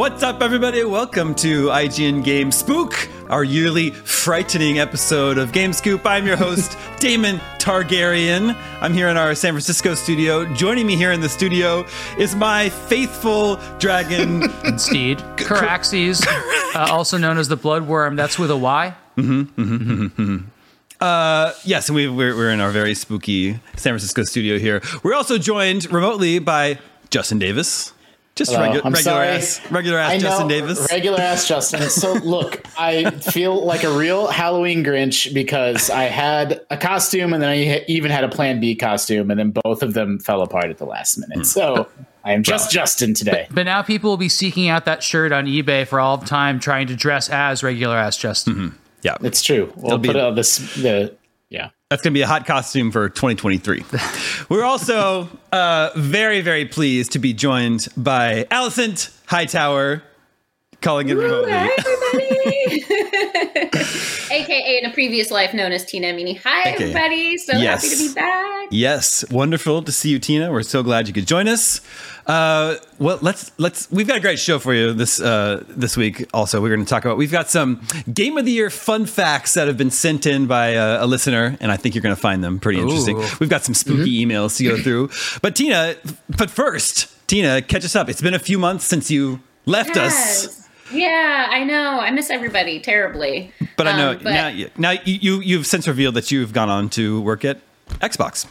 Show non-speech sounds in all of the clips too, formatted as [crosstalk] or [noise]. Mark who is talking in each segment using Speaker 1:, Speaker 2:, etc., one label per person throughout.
Speaker 1: What's up, everybody? Welcome to IGN Game Spook, our yearly frightening episode of Game Scoop. I'm your host, [laughs] Daemon Targaryen. I'm here in our San Francisco studio. Joining me here in the studio is my faithful dragon [laughs]
Speaker 2: steed, Caraxes, uh, also known as the bloodwyrm. That's with a Y.
Speaker 1: Mm-hmm, mm-hmm, mm-hmm. Uh, yes, and we, we're, we're in our very spooky San Francisco studio here. We're also joined remotely by Justin Davis. Just regu- regular
Speaker 3: sorry.
Speaker 1: ass, regular ass
Speaker 3: I know,
Speaker 1: Justin Davis.
Speaker 3: Regular ass Justin. So [laughs] look, I feel like a real Halloween Grinch because I had a costume and then I even had a Plan B costume, and then both of them fell apart at the last minute.
Speaker 1: Hmm.
Speaker 3: So I am just Justin today.
Speaker 2: But now people will be seeking out that shirt on eBay for all of time, trying to dress as regular ass Justin.
Speaker 1: yeah,
Speaker 3: It's true. We'll
Speaker 1: be-
Speaker 3: put it on this. The yeah.
Speaker 1: That's going to be a hot costume for 2023. We're also uh, very, very pleased to be joined by Alicent Hightower, calling in remotely.
Speaker 4: Hi, everybody. [laughs] AKA in a previous life known as Tina Amini. Hi,
Speaker 1: AKA.
Speaker 4: everybody. So
Speaker 1: Yes.
Speaker 4: happy to be back.
Speaker 1: Yes, wonderful to see you, Tina. We're so glad you could join us. Uh, well, let's let's. We've got a great show for you this uh, this week. Also, we're going to talk about. We've got some game of the year fun facts that have been sent in by a, a listener, and I think you're going to find them pretty interesting. We've got some spooky emails to go through. But Tina, but first, Tina, catch us up. It's been a few months since you left us.
Speaker 4: Yeah, I know. I miss everybody terribly.
Speaker 1: But I know
Speaker 4: Um, but-
Speaker 1: now. Now you, you you've since revealed that you've gone on to work at Xbox.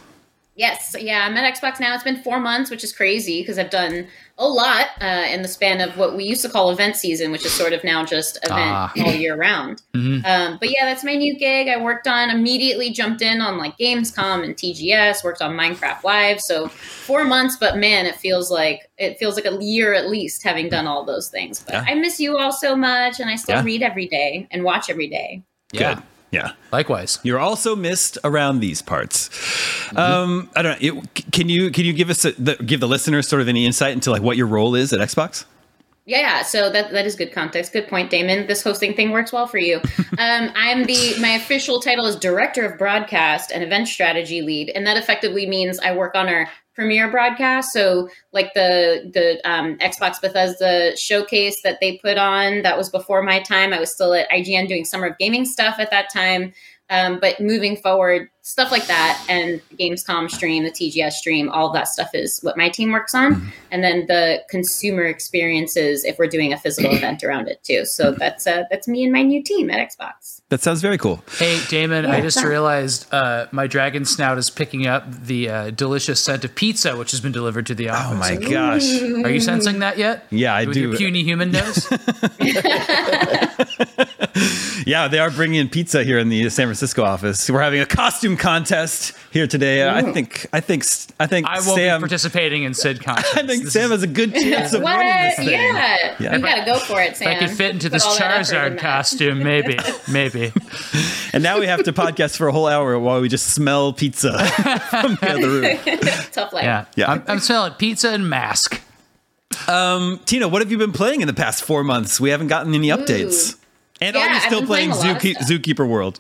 Speaker 4: Yes, yeah, I'm at Xbox now. It's been four months, which is crazy because I've done a lot uh, in the span of what we used to call event season, which is sort of now just event
Speaker 2: Ah.
Speaker 4: all year round. [laughs]
Speaker 2: Mhm.
Speaker 4: Um, but yeah, that's my new gig. I worked on immediately jumped in on like Gamescom and TGS. Worked on Minecraft Live. So four months, but man, it feels like it feels like a year at least having done all those things. But
Speaker 1: Yeah.
Speaker 4: I miss you all so much, and I still
Speaker 1: Yeah.
Speaker 4: read every day and watch every day.
Speaker 2: Yeah.
Speaker 1: Good. Yeah.
Speaker 2: Likewise.
Speaker 1: You're also missed around these parts. Um, I don't know. It, can you can you give us a, the, give the listeners sort of any insight into like what your role is at Xbox?
Speaker 4: Yeah, so that that is good context. Good point, Daemon. This hosting thing works well for you. [laughs] um, I'm the my official title is director of broadcast and event strategy lead, and that effectively means I work on our premiere broadcast. So like the the um, Xbox Bethesda showcase that they put on, that was before my time. I was still at IGN doing Summer of Gaming stuff at that time. Um, but moving forward, stuff like that, and Gamescom stream, the TGS stream, all that stuff is what my team works on,
Speaker 1: Mm-hmm.
Speaker 4: and then the consumer experiences if we're doing a physical [clears throat] event around it too. So that's uh, that's me and my new team at Xbox.
Speaker 1: That sounds very cool.
Speaker 2: Hey, Damon, I just realized uh, my dragon snout is picking up the uh, delicious scent of pizza, which has been delivered to the office.
Speaker 1: Oh my gosh.
Speaker 2: Are you sensing that yet?
Speaker 1: Yeah, I
Speaker 2: With
Speaker 1: do.
Speaker 2: your puny human nose? [laughs] [laughs]
Speaker 1: Yeah, they are bringing in pizza here in the San Francisco office. We're having a costume contest here today. Uh, I think, I think, [laughs] I think
Speaker 2: I won't
Speaker 1: Sam.
Speaker 2: be participating in Sid contests.
Speaker 1: I think
Speaker 2: This
Speaker 1: Sam
Speaker 2: is-
Speaker 1: has a good chance of winning this thing.
Speaker 4: Yeah.
Speaker 1: Yeah.
Speaker 4: you gotta go for it,
Speaker 2: if
Speaker 4: Sam.
Speaker 2: I could fit into
Speaker 4: Put
Speaker 2: this
Speaker 4: all that effort in
Speaker 2: Charizard costume, maybe, [laughs] maybe. [laughs]
Speaker 1: And now we have to podcast for a whole hour while we just smell pizza from the other room.
Speaker 4: Tough life.
Speaker 2: Yeah,
Speaker 1: Yeah.
Speaker 2: I'm, I'm smelling pizza and mask.
Speaker 1: Um, Tina, what have you been playing in the past four months? We haven't gotten any updates. And
Speaker 4: Yeah,
Speaker 1: are you still playing,
Speaker 4: playing a lot of
Speaker 1: Zookeep- Zookeeper World?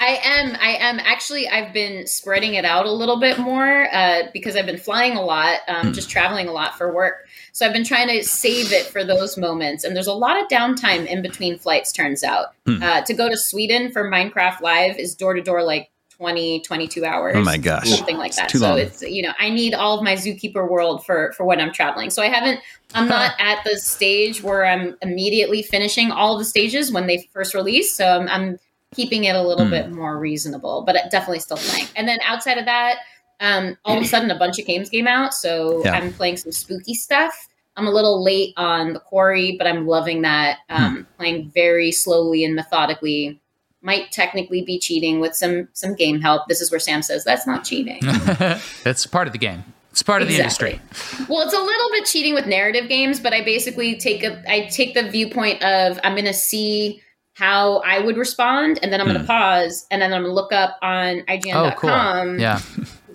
Speaker 4: I am. I am actually. I've been spreading it out a little bit more uh, because I've been flying a lot, um, just traveling a lot for work. So I've been trying to save it for those moments. And there's a lot of downtime in between flights. Turns out uh, to go to Sweden for Minecraft Live is door to door like 20, 22 hours.
Speaker 1: Oh my gosh.
Speaker 4: something like that.
Speaker 1: too
Speaker 4: so
Speaker 1: long.
Speaker 4: it's you know I need all of my Zookeeper World for for when I'm traveling. So I haven't. I'm not at the stage where I'm immediately finishing all the stages when they first release. So I'm, I'm keeping it a little
Speaker 1: Hmm.
Speaker 4: bit more reasonable, but definitely still playing. And then outside of that, um, all of a sudden a bunch of games came out. So
Speaker 1: Yeah.
Speaker 4: I'm playing some spooky stuff. I'm a little late on the quarry, but I'm loving that.
Speaker 1: Hmm.
Speaker 4: Um, Playing very slowly and methodically. Might technically be cheating with some some game help. This is where Sam says that's not cheating. [laughs]
Speaker 2: That's part of the game. It's part of the industry.
Speaker 4: Well, it's a little bit cheating with narrative games, but I basically take a I take the viewpoint of I'm going to see how I would respond, and then I'm going to pause, and then I'm going to look up on
Speaker 2: Oh, cool.
Speaker 4: IGN.com
Speaker 2: Yeah.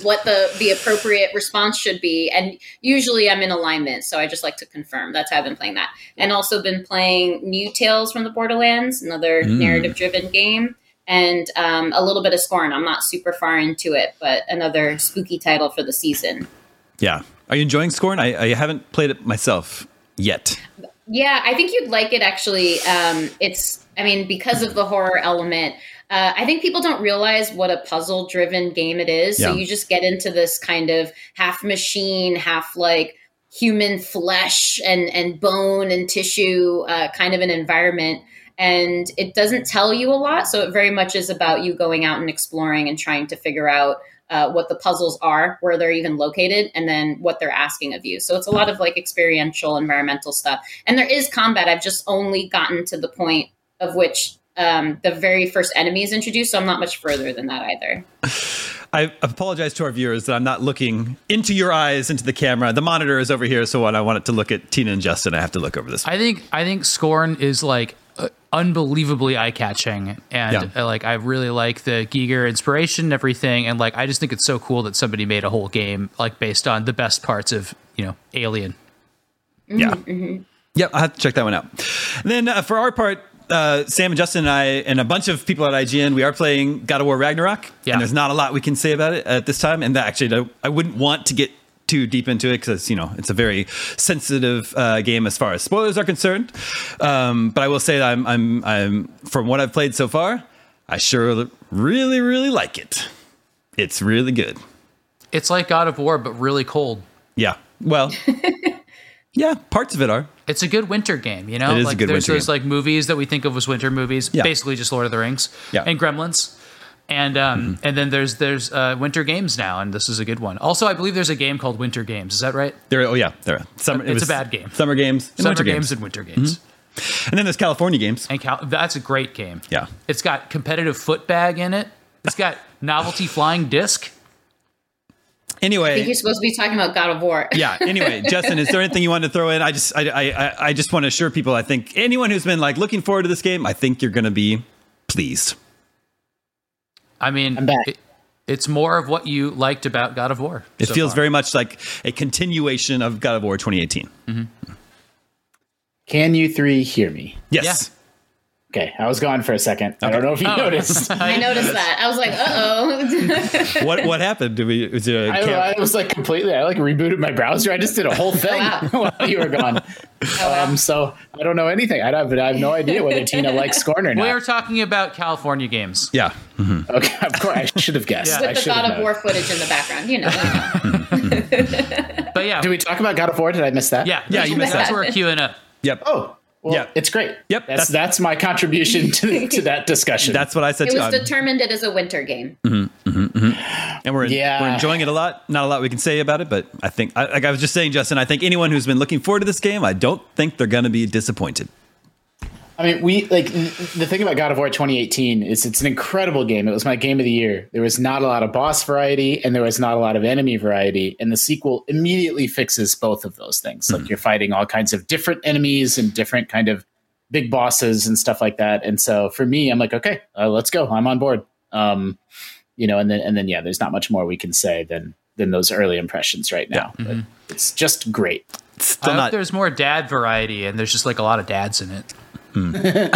Speaker 4: what the the appropriate response should be, and usually I'm in alignment, so I just like to confirm. That's how I've been playing that, and also been playing New Tales from the Borderlands, another
Speaker 1: Mm.
Speaker 4: narrative driven game. And um, a little bit of Scorn. I'm not super far into it, but another spooky title for the season.
Speaker 1: Yeah. Are you enjoying Scorn? I, I haven't played it myself yet.
Speaker 4: Yeah, I think you'd like it actually. Um, it's, I mean, because of the horror element, uh, I think people don't realize what a puzzle driven game it is. So you just get into this kind of half machine, half like human flesh and, and bone and tissue uh, kind of an environment. And it doesn't tell you a lot. So it very much is about you going out and exploring and trying to figure out uh, what the puzzles are, where they're even located, and then what they're asking of you. So it's a lot of like experiential, environmental stuff. And there is combat. I've just only gotten to the point of which um, the very first enemy is introduced. So I'm not much further than that either. [laughs]
Speaker 1: I apologize to our viewers that I'm not looking into your eyes, into the camera. The monitor is over here, so when I want it to look at Tina and Justin, I have to look over this.
Speaker 2: I think I think Scorn is like unbelievably eye catching, and
Speaker 1: Yeah.
Speaker 2: uh, like I really like the Giger inspiration and everything, and like I just think it's so cool that somebody made a whole game like based on the best parts of you know Alien.
Speaker 1: Yeah. Yep, I'll have to check that one out. And then uh, for our part, uh, Sam and Justin and I, and a bunch of people at IGN, we are playing God of War Ragnarok.
Speaker 2: Yeah.
Speaker 1: And there's not a lot we can say about it at this time. And that actually, I- I wouldn't want to get too deep into it because, you know, it's a very sensitive uh, game as far as spoilers are concerned. Um, but I will say that I'm, I'm, I'm, from what I've played so far, I sure really, really like it. It's really good.
Speaker 2: It's like God of War, but really cold.
Speaker 1: Yeah. Well, [laughs] yeah, parts of it are.
Speaker 2: It's a good winter game, you know.
Speaker 1: It is a
Speaker 2: like
Speaker 1: good
Speaker 2: there's
Speaker 1: winter
Speaker 2: those
Speaker 1: game.
Speaker 2: like movies that we think of as winter movies,
Speaker 1: Yeah.
Speaker 2: basically just Lord of the Rings
Speaker 1: Yeah.
Speaker 2: and Gremlins. And um,
Speaker 1: Mm-hmm.
Speaker 2: and then there's there's uh, winter games now, and this is a good one. Also, I believe there's a game called Winter Games. Is that right?
Speaker 1: There, oh yeah, there. Are. Summer, it
Speaker 2: It's a bad game.
Speaker 1: Summer games, and
Speaker 2: Summer
Speaker 1: winter
Speaker 2: games.
Speaker 1: games,
Speaker 2: and winter games.
Speaker 1: and then there's California games.
Speaker 2: And Cal- that's a great game.
Speaker 1: Yeah.
Speaker 2: It's got competitive foot bag in it. It's got novelty flying disc.
Speaker 4: Anyway, I think you're supposed to be talking about God of War. [laughs]
Speaker 1: yeah. Anyway, Justin, is there [laughs] anything you wanted to throw in? I just, I, I, I- I just want to assure people. I think anyone who's been like looking forward to this game, I think you're going to be pleased.
Speaker 2: I mean,
Speaker 3: I'm back.
Speaker 2: It, it's more of what you liked about God of War.
Speaker 1: It
Speaker 2: so
Speaker 1: feels
Speaker 2: far.
Speaker 1: very much like a continuation of God of War 2018.
Speaker 3: Can you three hear me?
Speaker 1: Yes.
Speaker 3: Okay, I was gone for a second. I don't know if you
Speaker 2: Oh.
Speaker 3: noticed. [laughs]
Speaker 4: I noticed that. I was like, uh oh. [laughs]
Speaker 1: what what happened? Did we? Was it a
Speaker 3: I,
Speaker 1: cam-
Speaker 3: I was like completely. I like rebooted my browser. I just did a whole thing
Speaker 4: wow. [laughs]
Speaker 3: while you were gone. Um, so I don't know anything. I have, I have no idea whether Tina likes Scorn or not.
Speaker 2: We are talking about California games.
Speaker 1: yeah.
Speaker 3: Okay, of course I should have guessed.
Speaker 2: Yeah.
Speaker 3: I
Speaker 4: With the
Speaker 3: should have
Speaker 4: God of
Speaker 3: known.
Speaker 4: War footage in the background, you know.
Speaker 2: But yeah,
Speaker 3: Did we talk about God of War? Did I miss that?
Speaker 2: yeah,
Speaker 1: Yeah, you missed
Speaker 2: That's
Speaker 4: that.
Speaker 2: where we're queuing up.
Speaker 1: Yep.
Speaker 3: Oh, well,
Speaker 1: Yeah.
Speaker 3: it's great.
Speaker 1: Yep,
Speaker 3: That's
Speaker 1: that's-
Speaker 3: that's my contribution to to that discussion.
Speaker 1: That's what I said
Speaker 4: It
Speaker 1: too.
Speaker 4: was
Speaker 1: I'm-
Speaker 4: determined it is a winter game. Mm-hmm, mm-hmm, mm-hmm.
Speaker 1: and we're
Speaker 3: Yeah.
Speaker 1: we're enjoying it a lot. Not a lot we can say about it, but I think, I, like I was just saying, Justin, I think anyone who's been looking forward to this game, I don't think they're going to be disappointed.
Speaker 3: I mean, we like n- the thing about God of War 2018 is it's an incredible game. It was my game of the year. There was not a lot of boss variety and there was not a lot of enemy variety. And the sequel immediately fixes both of those things. Like you're fighting all kinds of different enemies and different kind of big bosses and stuff like that. And so for me, I'm like, okay, uh, let's go. I'm on board. Um, you know, and then and then yeah, there's not much more we can say than than those early impressions right now. But it's just great.
Speaker 1: It's
Speaker 2: I
Speaker 1: still
Speaker 2: hope
Speaker 1: not.
Speaker 2: there's more dad variety, and there's just like a lot of dads in it. We'll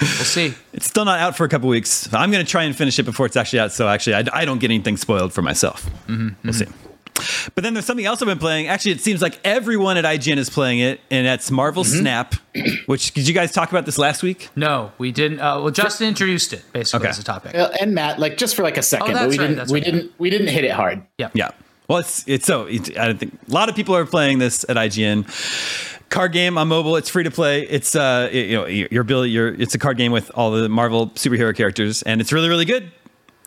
Speaker 2: see.
Speaker 1: It's still not out for a couple weeks. I'm going to try and finish it before it's actually out. So actually, I, I don't get anything spoiled for myself. We'll see. But then there's something else I've been playing. Actually, it seems like everyone at IGN is playing it, and that's Marvel Snap. [clears throat] Which did you guys talk about this last week?
Speaker 2: No, we didn't. Uh, well, Justin introduced it basically
Speaker 1: Okay.
Speaker 2: as a topic.
Speaker 3: Uh, and Matt, like just for like a second,
Speaker 2: Oh,
Speaker 3: but we
Speaker 2: right,
Speaker 3: didn't
Speaker 2: that's
Speaker 3: we
Speaker 2: right.
Speaker 3: didn't we didn't hit it hard.
Speaker 2: Yeah.
Speaker 1: Yeah. Well, it's it's so it's, I don't think a lot of people are playing this at IGN. Card game on mobile. It's free to play. It's uh you know you're Billy. You're it's a card game with all the Marvel superhero characters, and it's really really good.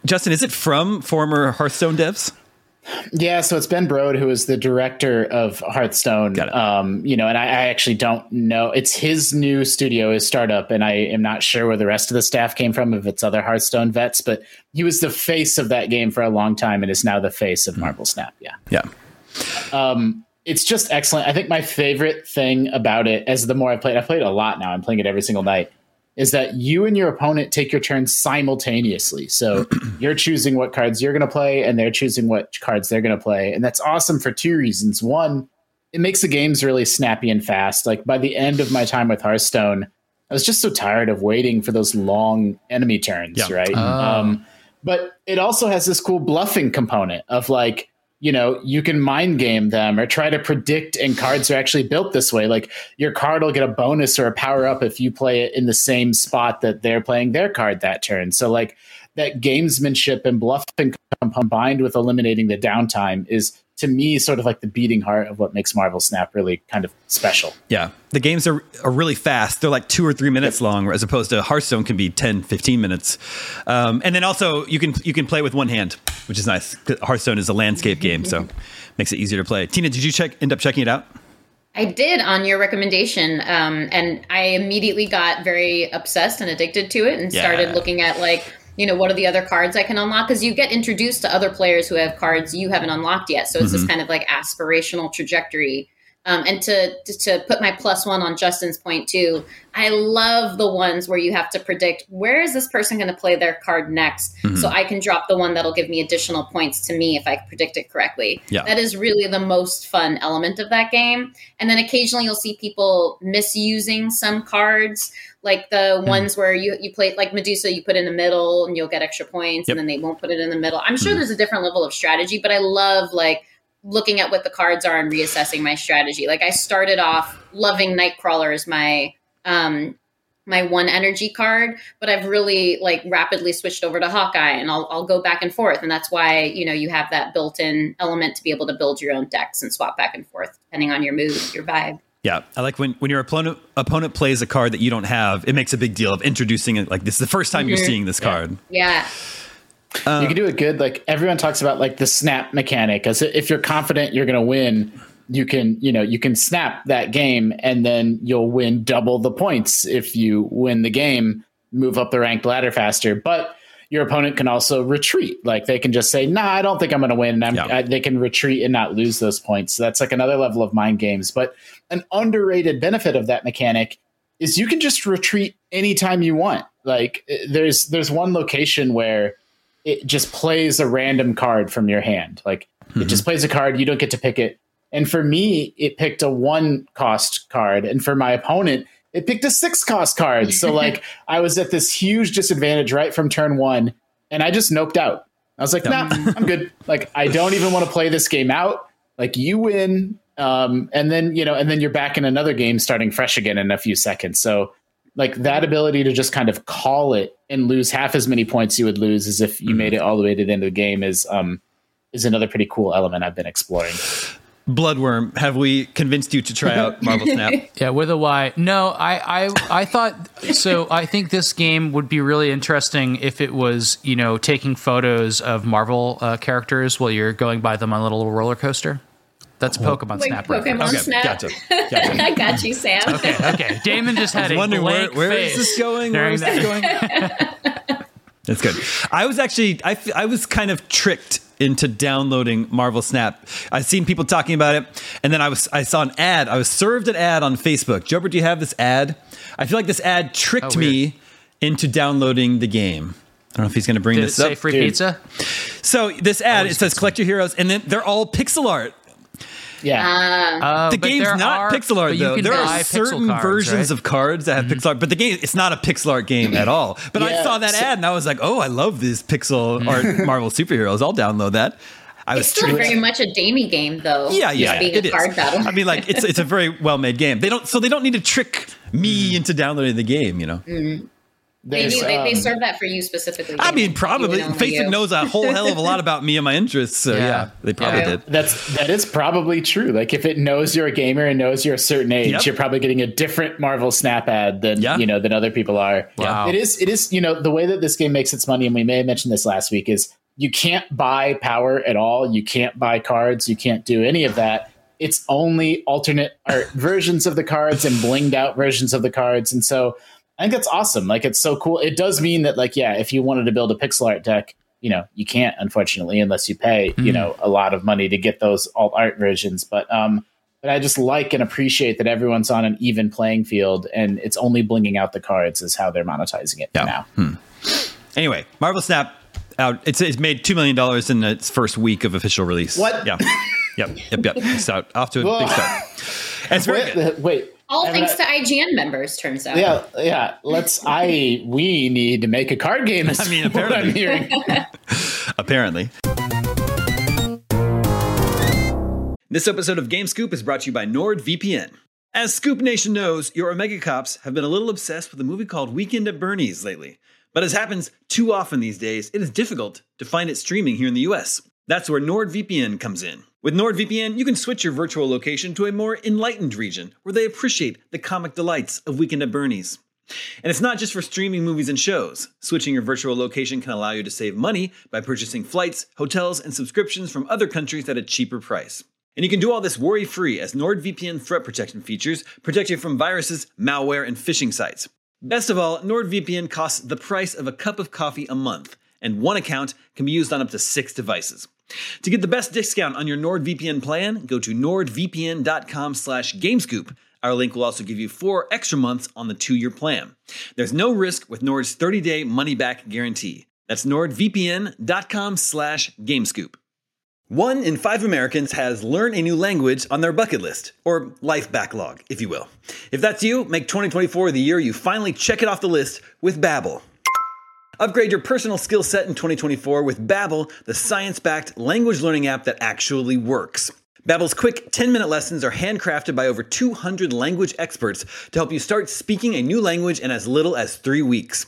Speaker 1: Justin, is it from former Hearthstone devs?
Speaker 3: Yeah, so it's Ben Brode who is the director of Hearthstone.
Speaker 1: Got it.
Speaker 3: Um, you know, and I, I actually don't know. It's his new studio, his startup, and I am not sure where the rest of the staff came from, if it's other Hearthstone vets. But he was the face of that game for a long time, and is now the face of Marvel Snap. Yeah.
Speaker 1: Yeah.
Speaker 3: It's just excellent. I think my favorite thing about it, as the more I played, I played a lot now. I'm playing it every single night. Is that you and your opponent take your turns simultaneously? So [clears throat] you're choosing what cards you're going to play, and they're choosing what cards they're going to play, and that's awesome for two reasons. One, it makes the games really snappy and fast. Like by the end of my time with Hearthstone, I was just so tired of waiting for those long enemy turns,
Speaker 1: Yeah.
Speaker 3: right? Um, but it also has this cool bluffing component of like you know you can mind game them or try to predict and cards are actually built this way like your card will get a bonus or a power up if you play it in the same spot that they're playing their card that turn so like that gamesmanship and bluffing combined with eliminating the downtime is to me sort of like the beating heart of what makes marvel snap really kind of special
Speaker 1: Yeah. The games are, are really fast. They're like two or three minutes long, as opposed to Hearthstone can be 10, 15 minutes. Um, and then also you can you can play with one hand, which is nice. Hearthstone is a landscape game, so [laughs] makes it easier to play. Tina, did you check end up checking it out?
Speaker 4: I did on your recommendation, um, and I immediately got very obsessed and addicted to it, and
Speaker 1: Yeah.
Speaker 4: started looking at like, you know, what are the other cards I can unlock? Because you get introduced to other players who have cards you haven't unlocked yet, so it's this kind of like aspirational trajectory. Um, and to, to to put my plus one on Justin's point too, I love the ones where you have to predict where is this person going to play their card next, mm-hmm. so I can drop the one that'll give me additional points to me if I predict it correctly.
Speaker 1: Yeah.
Speaker 4: That is really the most fun element of that game. And then occasionally you'll see people misusing some cards, like the mm. ones where you you play like Medusa, you put in the middle and you'll get extra points,
Speaker 1: Yep.
Speaker 4: and then they won't put it in the middle. I'm sure mm-hmm. there's a different level of strategy, but I love like looking at what the cards are and reassessing my strategy. Like I started off loving Nightcrawler as my um my one energy card, but I've really like rapidly switched over to Hawkeye and I'll, I'll go back and forth. And that's why, you know, you have that built in element to be able to build your own decks and swap back and forth depending on your mood, your vibe.
Speaker 1: Yeah, I like when, when your opponent opponent plays a card that you don't have. It makes a big deal of introducing it. Like this is the first time you're
Speaker 4: Mhm.
Speaker 1: seeing this card.
Speaker 4: Yeah.
Speaker 3: You can do it good. Like everyone talks about like the snap mechanic. As if you're confident you're going to win, you can you know you can snap that game, and then you'll win double the points if you win the game. Move up the ranked ladder faster, but your opponent can also retreat. Like they can just say, "Nah, I don't think I'm going to win." And I'm,
Speaker 1: Yeah.
Speaker 3: I, they can retreat and not lose those points. So that's like another level of mind games. But an underrated benefit of that mechanic is you can just retreat anytime you want. Like eh, there's there's one location where it just plays a random card from your hand. Like it just plays a card, you don't get to pick it. And for me, it picked a one cost card, and for my opponent, it picked a six cost card. So [laughs] like I was at this huge disadvantage right from turn one, and I just noped out. I was like, nah, I'm good. [laughs] Like I don't even want to play this game out. Like you win, um, and then you know, and then you're back in another game starting fresh again in a few seconds. So like that ability to just kind of call it and lose half as many points you would lose as if you made it all the way to the end of the game is um is another pretty cool element I've been exploring.
Speaker 1: Bloodwyrm, have we convinced you to try out [laughs] Marvel Snap?
Speaker 2: Yeah, with a Y. No, I, I, I thought so. I think this game would be really interesting if it was, you know, taking photos of Marvel uh, characters while you're going by them on a little roller coaster. That's Pokemon
Speaker 4: Like
Speaker 2: Snap.
Speaker 4: Pokemon
Speaker 2: reference.
Speaker 1: Okay,
Speaker 4: Snap.
Speaker 1: gotcha. Gotcha. [laughs]
Speaker 4: I got you, Sam.
Speaker 2: Okay, okay. Daemon just had a
Speaker 1: wondering where,
Speaker 2: blank
Speaker 1: where
Speaker 2: face
Speaker 1: is this going? Where
Speaker 2: during
Speaker 1: is this
Speaker 2: that.
Speaker 1: going? [laughs] That's good. I was actually I, f- I was kind of tricked into downloading Marvel Snap. I've seen people talking about it, and then I was I saw an ad. I was served an ad on Facebook. Jobert, do you have this ad? I feel like this ad tricked
Speaker 2: Oh,
Speaker 1: me into downloading the game. I don't know if he's going to bring
Speaker 2: Did it
Speaker 1: this
Speaker 2: say
Speaker 1: up.
Speaker 2: free
Speaker 3: Dude.
Speaker 2: pizza?
Speaker 1: So this ad
Speaker 2: Always
Speaker 1: it says collect your heroes, and then they're all pixel art.
Speaker 3: Yeah.
Speaker 2: Uh,
Speaker 1: The game's not
Speaker 2: are-
Speaker 1: pixel art though. There are certain
Speaker 2: cards,
Speaker 1: versions
Speaker 2: right? Mm-hmm.
Speaker 1: of cards that have pixel art, but the game it's not a pixel art game at all. But I saw that
Speaker 3: so-
Speaker 1: ad and I was like, oh, I love these pixel art Marvel superheroes. I'll download that. I was
Speaker 4: It's still
Speaker 1: tricked.
Speaker 4: very much a Damie game, though.
Speaker 1: Yeah, yeah,
Speaker 4: being
Speaker 1: it
Speaker 4: a
Speaker 1: is.
Speaker 4: card battle.
Speaker 1: I mean, like it's it's a very well made game. They don't so they don't need to trick me into downloading the game. You know,
Speaker 4: Mm. They, do, they, they
Speaker 3: um,
Speaker 4: serve that for you specifically.
Speaker 1: I mean, probably
Speaker 4: You
Speaker 1: Facebook knows a whole hell of a lot about me and my interests. So yeah,
Speaker 2: Yeah.
Speaker 1: they probably
Speaker 2: Yeah.
Speaker 1: did.
Speaker 3: That's that is probably true. Like if it knows you're a gamer and knows you're a certain age,
Speaker 1: Yep.
Speaker 3: you're probably getting a different Marvel Snap ad than
Speaker 1: Yeah.
Speaker 3: you know than other people are.
Speaker 2: Wow.
Speaker 3: It is it is you know the way that this game makes its money, and we may have mentioned this last week, is you can't buy power at all. You can't buy cards. You can't do any of that. It's only alternate art [laughs] versions of the cards and blinged out versions of the cards, and so I think that's awesome. Like it's so cool. It does mean that like yeah, if you wanted to build a pixel art deck, you know you can't unfortunately unless you pay you know a lot of money to get those alt art versions. But um, but I just like and appreciate that everyone's on an even playing field, and it's only blinging out the cards is how they're monetizing it
Speaker 1: Yeah.
Speaker 3: now.
Speaker 1: Anyway, Marvel Snap out. It's it's made two million dollars in its first week of official release.
Speaker 3: What?
Speaker 1: Yeah. [laughs] Yep. Yep. Yep. It's out off to a
Speaker 3: Whoa.
Speaker 1: big start. And it's very
Speaker 3: Wait,
Speaker 1: good.
Speaker 3: wait.
Speaker 4: All
Speaker 3: I'm
Speaker 4: thanks
Speaker 3: not-
Speaker 4: to IGN members, turns out.
Speaker 3: Yeah, yeah. Let's. I. We need to make a card game. [laughs] [laughs]
Speaker 1: I mean,
Speaker 3: what I'm
Speaker 1: apparently.
Speaker 3: hearing. [laughs]
Speaker 1: Apparently. This episode of Game Scoop is brought to you by NordVPN. As Scoop Nation knows, your Omega Cops have been a little obsessed with a movie called Weekend at Bernie's lately. But as happens too often these days, it is difficult to find it streaming here in the US. That's where NordVPN comes in. With NordVPN, you can switch your virtual location to a more enlightened region where they appreciate the comic delights of Weekend at Bernie's. And it's not just for streaming movies and shows. Switching your virtual location can allow you to save money by purchasing flights, hotels, and subscriptions from other countries at a cheaper price. And you can do all this worry free as NordVPN threat protection features protect you from viruses, malware, and phishing sites. Best of all, NordVPN costs the price of a cup of coffee a month, and one account can be used on up to six devices. To get the best discount on your NordVPN plan, go to nordvpn.com slash gamescoop. Our link will also give you four extra months on the two-year plan. There's no risk with Nord's 30-day money-back guarantee. That's nordvpn.com slash gamescoop. One in five Americans has learn a new language on their bucket list, or life backlog, if you will. If that's you, make 2024 the year you finally check it off the list with Babbel. Upgrade your personal skill set in 2024 with Babbel, the science-backed language learning app that actually works. Babbel's quick 10-minute lessons are handcrafted by over 200 language experts to help you start speaking a new language in as little as 3 weeks.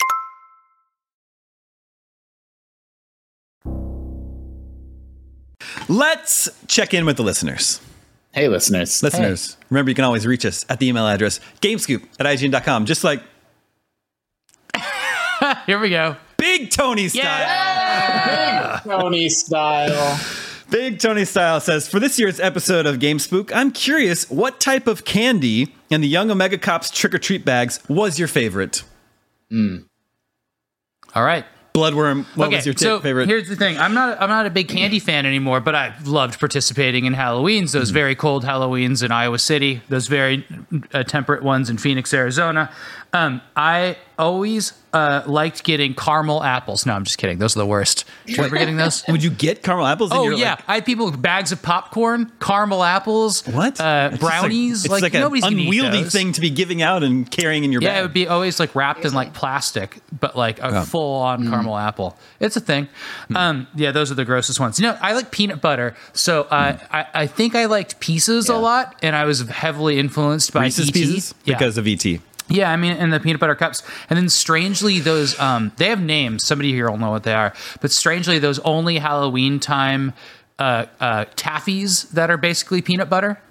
Speaker 1: Let's check in with the listeners.
Speaker 3: Hey, listeners.
Speaker 1: Listeners, remember you can always reach us at the email address gamescoop at IGN.com, just like [laughs]
Speaker 2: Here we go.
Speaker 1: Big Tony style.
Speaker 2: Yeah.
Speaker 3: Tony style.
Speaker 1: Big Tony Style says, for this year's episode of Game Spook, I'm curious what type of candy in the Young Omega Cops trick or treat bags was your favorite? Mm.
Speaker 2: All right.
Speaker 1: Bloodwyrm, what was your
Speaker 2: so
Speaker 1: favorite?
Speaker 2: here's the thing. I'm not I'm not a big candy fan anymore, but I loved participating in Halloweens. Those very cold Halloweens in Iowa City, those very uh, temperate ones in Phoenix, Arizona. Um, I always uh, liked getting caramel apples. No, I'm just kidding. Those are the worst. Do you remember getting those? [laughs]
Speaker 1: Would you get caramel apples? in
Speaker 2: Oh
Speaker 1: your,
Speaker 2: yeah,
Speaker 1: like-
Speaker 2: I had people with bags of popcorn, caramel apples,
Speaker 1: what?
Speaker 2: uh,
Speaker 1: It's just like-
Speaker 2: brownies.
Speaker 1: it's like,
Speaker 2: nobody's
Speaker 1: an unwieldy
Speaker 2: those.
Speaker 1: thing to be giving out and carrying in your
Speaker 2: Yeah,
Speaker 1: bag.
Speaker 2: it would be always like wrapped in like plastic, but like a full on caramel apple. It's a thing. Um, yeah, those are the grossest ones. You know, I like peanut butter, so uh, I, I think I liked pieces a lot, and I was heavily influenced by
Speaker 1: Reese's
Speaker 2: ET.
Speaker 1: Pieces
Speaker 2: Yeah.
Speaker 1: because of E ET.
Speaker 2: Yeah, I mean, and the peanut butter cups, and then strangely, those um, they have names. Somebody here will know what they are, but strangely, those only Halloween time uh, uh, taffies that are basically peanut butter.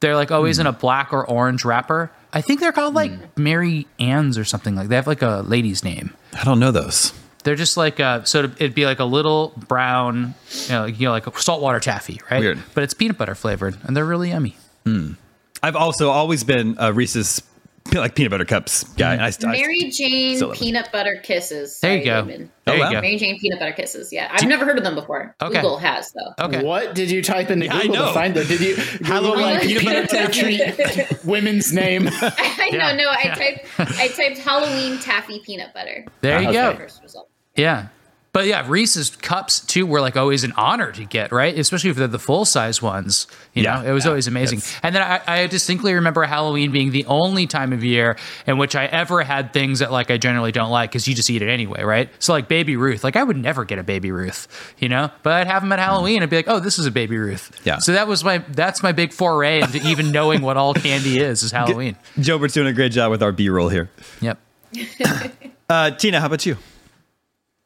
Speaker 2: They're like always in a black or orange wrapper. I think they're called like Mary Ann's or something like. They have like a lady's name.
Speaker 1: I don't know those.
Speaker 2: They're just like uh, so it'd be like a little brown, you know, you know, like a saltwater taffy, right?
Speaker 1: Weird.
Speaker 2: But it's peanut butter flavored, and they're really yummy.
Speaker 1: I've also always been a Reese's [laughs] like peanut butter cups guy. I, st- I,
Speaker 4: Mary Jane
Speaker 1: still love it.
Speaker 4: peanut butter kisses.
Speaker 2: There you go. There
Speaker 1: Oh,
Speaker 2: you
Speaker 1: wow.
Speaker 2: go.
Speaker 4: Mary Jane peanut butter kisses. Yeah, I've never heard of them before.
Speaker 2: Okay.
Speaker 4: Google has though.
Speaker 2: Okay.
Speaker 3: What did you type into
Speaker 1: Yeah,
Speaker 3: Google
Speaker 1: know.
Speaker 3: to find it? Did you Google
Speaker 1: Halloween
Speaker 3: like
Speaker 1: peanut
Speaker 3: peanut
Speaker 1: butter
Speaker 3: butter [laughs] treat women's name? [laughs]
Speaker 4: I
Speaker 2: Yeah,
Speaker 4: know. No, I
Speaker 2: yeah.
Speaker 4: typed. I typed Halloween taffy peanut butter.
Speaker 2: There you
Speaker 3: Okay.
Speaker 2: go.
Speaker 4: First result.
Speaker 2: Yeah. But yeah, Reese's cups too were like always an honor to get, right? Especially if they're the full size ones. You
Speaker 1: Yeah,
Speaker 2: know, it was
Speaker 1: yeah,
Speaker 2: always amazing. And then I, I distinctly remember Halloween being the only time of year in which I ever had things that like I generally don't like because you just eat it anyway, right? So like Baby Ruth, like I would never get a Baby Ruth, you know, but I'd have them at Halloween and be like, oh, this is a Baby Ruth.
Speaker 1: Yeah.
Speaker 2: So that was my that's my big foray into even knowing what all candy is is Halloween.
Speaker 1: Jobert's doing a great job with our B roll here.
Speaker 2: Yep. [laughs]
Speaker 1: Uh, Tina, how about you?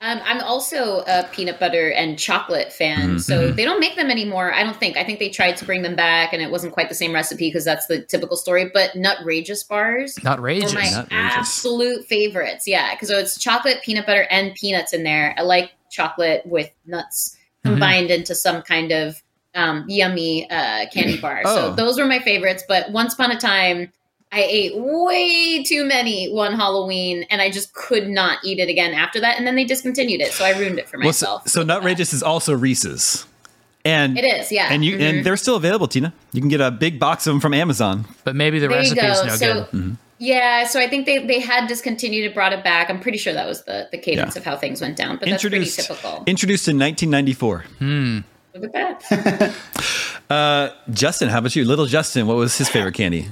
Speaker 4: Um, I'm also a peanut butter and chocolate fan,
Speaker 1: Mm-hmm.
Speaker 4: so they don't make them anymore. I don't think. I think they tried to bring them back, and it wasn't quite the same recipe because that's the typical story. But Nutrageous bars
Speaker 2: Not
Speaker 4: were
Speaker 2: rageous.
Speaker 4: my
Speaker 1: Nutrageous.
Speaker 4: absolute favorites. Yeah, because it's chocolate, peanut butter, and peanuts in there. I like chocolate with nuts
Speaker 2: Mm-hmm.
Speaker 4: combined into some kind of um, yummy uh, candy [clears throat] bar.
Speaker 1: Oh.
Speaker 4: So those were my favorites. But once upon a time. I ate way too many one Halloween, and I just could not eat it again after that. And then they discontinued it, so I ruined it for
Speaker 1: Well,
Speaker 4: myself.
Speaker 1: so Nutrageous is also Reese's. And
Speaker 4: It is, yeah.
Speaker 1: And you
Speaker 4: Mhm.
Speaker 1: and they're still available, Tina. You can get a big box of them from Amazon.
Speaker 2: But maybe the
Speaker 4: there you
Speaker 2: recipe's
Speaker 4: go.
Speaker 2: no
Speaker 4: so,
Speaker 2: good.
Speaker 1: Mm-hmm.
Speaker 4: yeah, so I think they, they had discontinued it, brought it back. I'm pretty sure that was the, the cadence
Speaker 1: Yeah.
Speaker 4: of how things went down, but that's pretty typical.
Speaker 1: introduced in 1994.
Speaker 4: Look at that. [laughs]
Speaker 1: Justin, how about you? Little Justin, what was his favorite candy?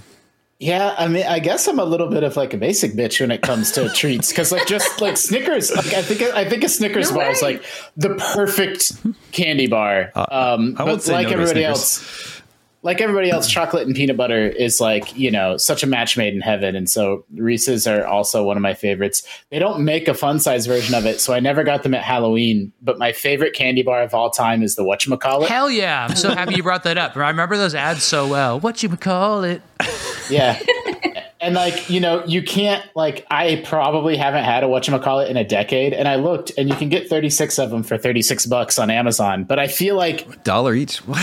Speaker 3: Yeah, I mean, I guess I'm a little bit of like a basic bitch when it comes to [laughs] treats because, like, just like Snickers, like I think I think a Snickers
Speaker 4: No
Speaker 3: bar is like the perfect candy bar. Um,
Speaker 1: Uh, I won't
Speaker 3: but
Speaker 1: say
Speaker 3: like
Speaker 1: no
Speaker 3: everybody else, like everybody else, chocolate and peanut butter is like you know such a match made in heaven, and so Reese's are also one of my favorites. They don't make a fun size version of it, so I never got them at Halloween. But my favorite candy bar of all time is the whatchamacallit.
Speaker 2: Hell yeah! I'm so happy you brought that up. I remember those ads so well. What you call it? [laughs]
Speaker 3: Yeah. [laughs] And like, you know, you can't like I probably haven't had a whatchamacallit in a decade. And I looked and you can get 36 of them for 36 bucks on Amazon. But I feel like
Speaker 1: Dollar each. Wow.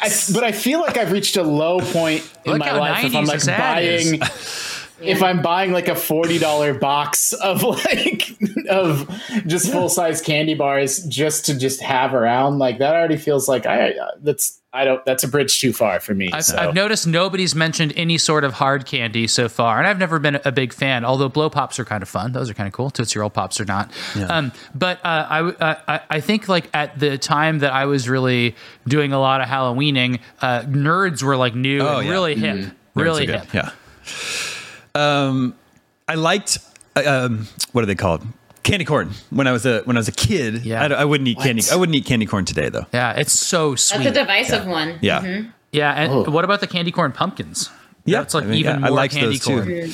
Speaker 3: I, but I feel like I've reached a low point in
Speaker 2: Look
Speaker 3: my life if I'm
Speaker 2: 90s
Speaker 3: like
Speaker 2: this [laughs] ad
Speaker 3: if I'm buying like a $40 box of like of just full size candy bars just to just have around, like that already feels like I that's I don't that's a bridge too far for me.
Speaker 2: I've,
Speaker 3: so.
Speaker 2: I've noticed nobody's mentioned any sort of hard candy so far, and I've never been a big fan. Although blow pops are kind of fun; those are kind of cool. Tootsie Roll pops are not. Um, but uh, I, w- uh, I I think like at the time that I was really doing a lot of Halloweening, uh, nerds were like new
Speaker 1: Oh,
Speaker 2: and
Speaker 1: yeah.
Speaker 2: really hip, really
Speaker 1: Nerds are
Speaker 2: hip.
Speaker 1: good. Yeah. Um, I liked uh, um, what are they called? Candy corn. When I was a when I was a kid,
Speaker 2: Yeah.
Speaker 1: I, I wouldn't eat candy. I wouldn't eat candy corn today though.
Speaker 2: Yeah, it's so sweet.
Speaker 4: That's a divisive one.
Speaker 1: Yeah.
Speaker 2: yeah, and
Speaker 3: Oh.
Speaker 2: what about the candy corn pumpkins?
Speaker 1: Yeah,
Speaker 2: it's like
Speaker 1: I mean,
Speaker 2: even
Speaker 1: yeah, I
Speaker 2: more
Speaker 1: liked
Speaker 2: candy
Speaker 1: those too.
Speaker 2: corn.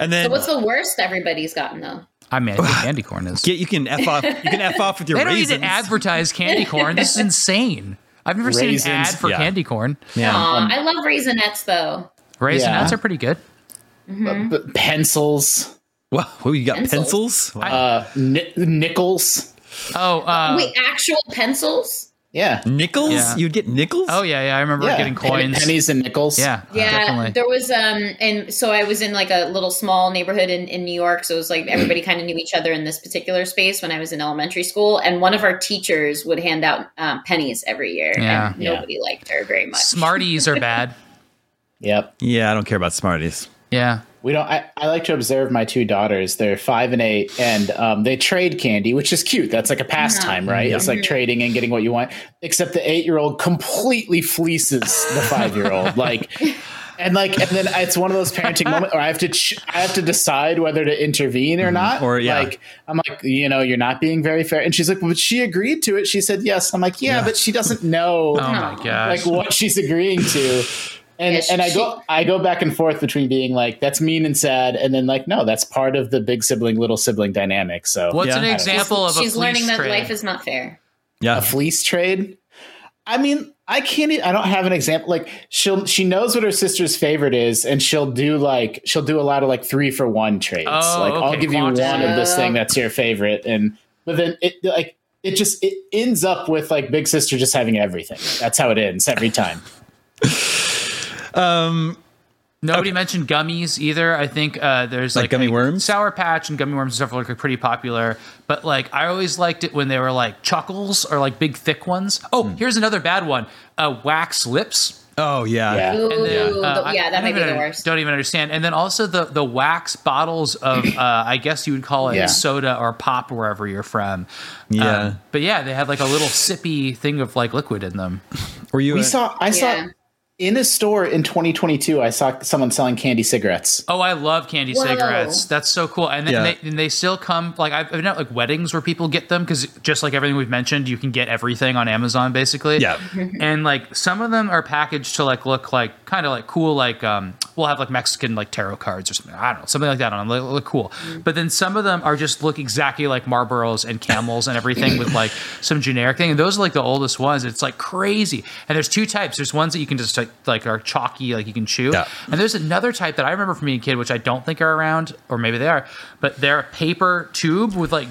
Speaker 1: And then
Speaker 4: So what's the worst everybody's gotten though?
Speaker 2: I mean, I think [laughs] candy corn is.
Speaker 1: get you can f off. You can f off with [laughs] your
Speaker 2: They don't
Speaker 1: raisins.
Speaker 2: need to advertise candy corn. This is [laughs] insane. I've never seen an ad for
Speaker 1: Yeah.
Speaker 2: candy corn.
Speaker 1: Yeah.
Speaker 4: Aw, I love raisinets though.
Speaker 2: Raisinets
Speaker 3: Yeah.
Speaker 2: are pretty good.
Speaker 3: But, but pencils,
Speaker 1: Well, what, you got
Speaker 4: Pencils.
Speaker 1: pencils? Wow.
Speaker 3: uh, ni- nickels.
Speaker 2: Oh, uh,
Speaker 4: Wait, actual pencils?
Speaker 3: Yeah.
Speaker 1: nickels?
Speaker 2: Yeah.
Speaker 1: You'd get nickels?
Speaker 2: oh yeah, yeah. I remember
Speaker 3: yeah.
Speaker 2: getting coins.
Speaker 3: pennies and nickels.
Speaker 2: Yeah,
Speaker 4: Yeah,
Speaker 2: definitely.
Speaker 4: there was um and so I was in like a little small neighborhood in, in New York, so it was like everybody kind of knew each other in this particular space when I was in elementary school, and one of our teachers would hand out um, pennies every year,
Speaker 2: Yeah.
Speaker 4: and
Speaker 3: Yeah.
Speaker 4: nobody liked her very much.
Speaker 2: Smarties are bad. [laughs]
Speaker 3: Yep.
Speaker 1: Yeah, I don't care about Smarties.
Speaker 2: Yeah.
Speaker 3: We don't. I, I like to observe my two daughters. They're five and eight, and um, they trade candy, which is cute. That's like a pastime, right? It's like trading and getting what you want. Except the eight-year-old completely fleeces the five-year-old, [laughs] like, and like, and then it's one of those parenting moments, where I have to, ch- I have to decide whether to intervene or not.
Speaker 1: Or, yeah.
Speaker 3: like, I'm like, you know, you're not being very fair. And she's like, well, but she agreed to it. She said yes. I'm like, yeah, but she doesn't know
Speaker 2: Oh my gosh.
Speaker 3: like what she's agreeing to. [laughs] And
Speaker 4: Yeah, she-
Speaker 3: and I
Speaker 4: she-
Speaker 3: go I go back and forth between being like that's mean and sad, and then like no, that's part of the big sibling little sibling dynamic. So
Speaker 2: What's
Speaker 1: Yeah.
Speaker 2: an
Speaker 1: I don't
Speaker 2: example of a
Speaker 4: She's
Speaker 2: fleece
Speaker 4: learning that
Speaker 2: trade?
Speaker 4: life is not fair.
Speaker 1: Yeah.
Speaker 3: a fleece trade. I mean, I can't. I don't have an example. Like she'll she knows what her sister's favorite is, and she'll do like she'll do a lot of like three for one trades.
Speaker 2: Oh,
Speaker 3: like I'll
Speaker 2: okay,
Speaker 3: give you one of this thing that's your favorite, and but then it like it just it ends up with like big sister just having everything. That's how it ends every time. [laughs]
Speaker 2: Nobody mentioned gummies either. I think uh, there's
Speaker 1: Like
Speaker 2: like,
Speaker 1: gummy worms?
Speaker 2: Sour Patch and gummy worms and stuff are like pretty popular. But like I always liked it when they were like chuckles or like big thick ones. Oh,
Speaker 1: Hmm.
Speaker 2: here's another bad one: uh, wax lips.
Speaker 1: Oh, yeah.
Speaker 3: Yeah.
Speaker 4: Ooh,
Speaker 2: And then, uh,
Speaker 4: the-
Speaker 2: I-
Speaker 4: yeah,
Speaker 2: I
Speaker 4: that might
Speaker 2: don't
Speaker 4: be the
Speaker 2: even-
Speaker 4: worst.
Speaker 2: Don't even understand. And then also the the wax bottles of [clears throat] uh, I guess you would call it
Speaker 3: Yeah.
Speaker 2: soda or pop wherever you're from.
Speaker 1: Yeah.
Speaker 2: Um, but yeah, they had like a little sippy thing of like liquid in them.
Speaker 1: Were you?
Speaker 3: We
Speaker 1: a-
Speaker 3: saw I saw
Speaker 4: Yeah.
Speaker 3: In a store in 2022. I saw someone selling candy cigarettes.
Speaker 2: Oh, I love candy
Speaker 4: Whoa.
Speaker 2: cigarettes. That's so cool. And, then
Speaker 1: Yeah.
Speaker 2: they, and they still come like I've been at like weddings where people get them because just like everything we've mentioned, you can get everything on Amazon basically.
Speaker 1: Yeah. [laughs]
Speaker 2: And like some of them are packaged to like look like kind of like cool, like um we'll have like Mexican like tarot cards or something. I don't know, something like that on them. They look cool. But then some of them are just look exactly like Marlboros and Camels and everything with like some generic thing. And those are like the oldest ones. It's like crazy. And there's two types. There's ones that you can just like like are chalky, like you can chew.
Speaker 1: Yeah.
Speaker 2: And there's another type that I remember from being a kid, which I don't think are around, or maybe they are, but they're a paper tube with like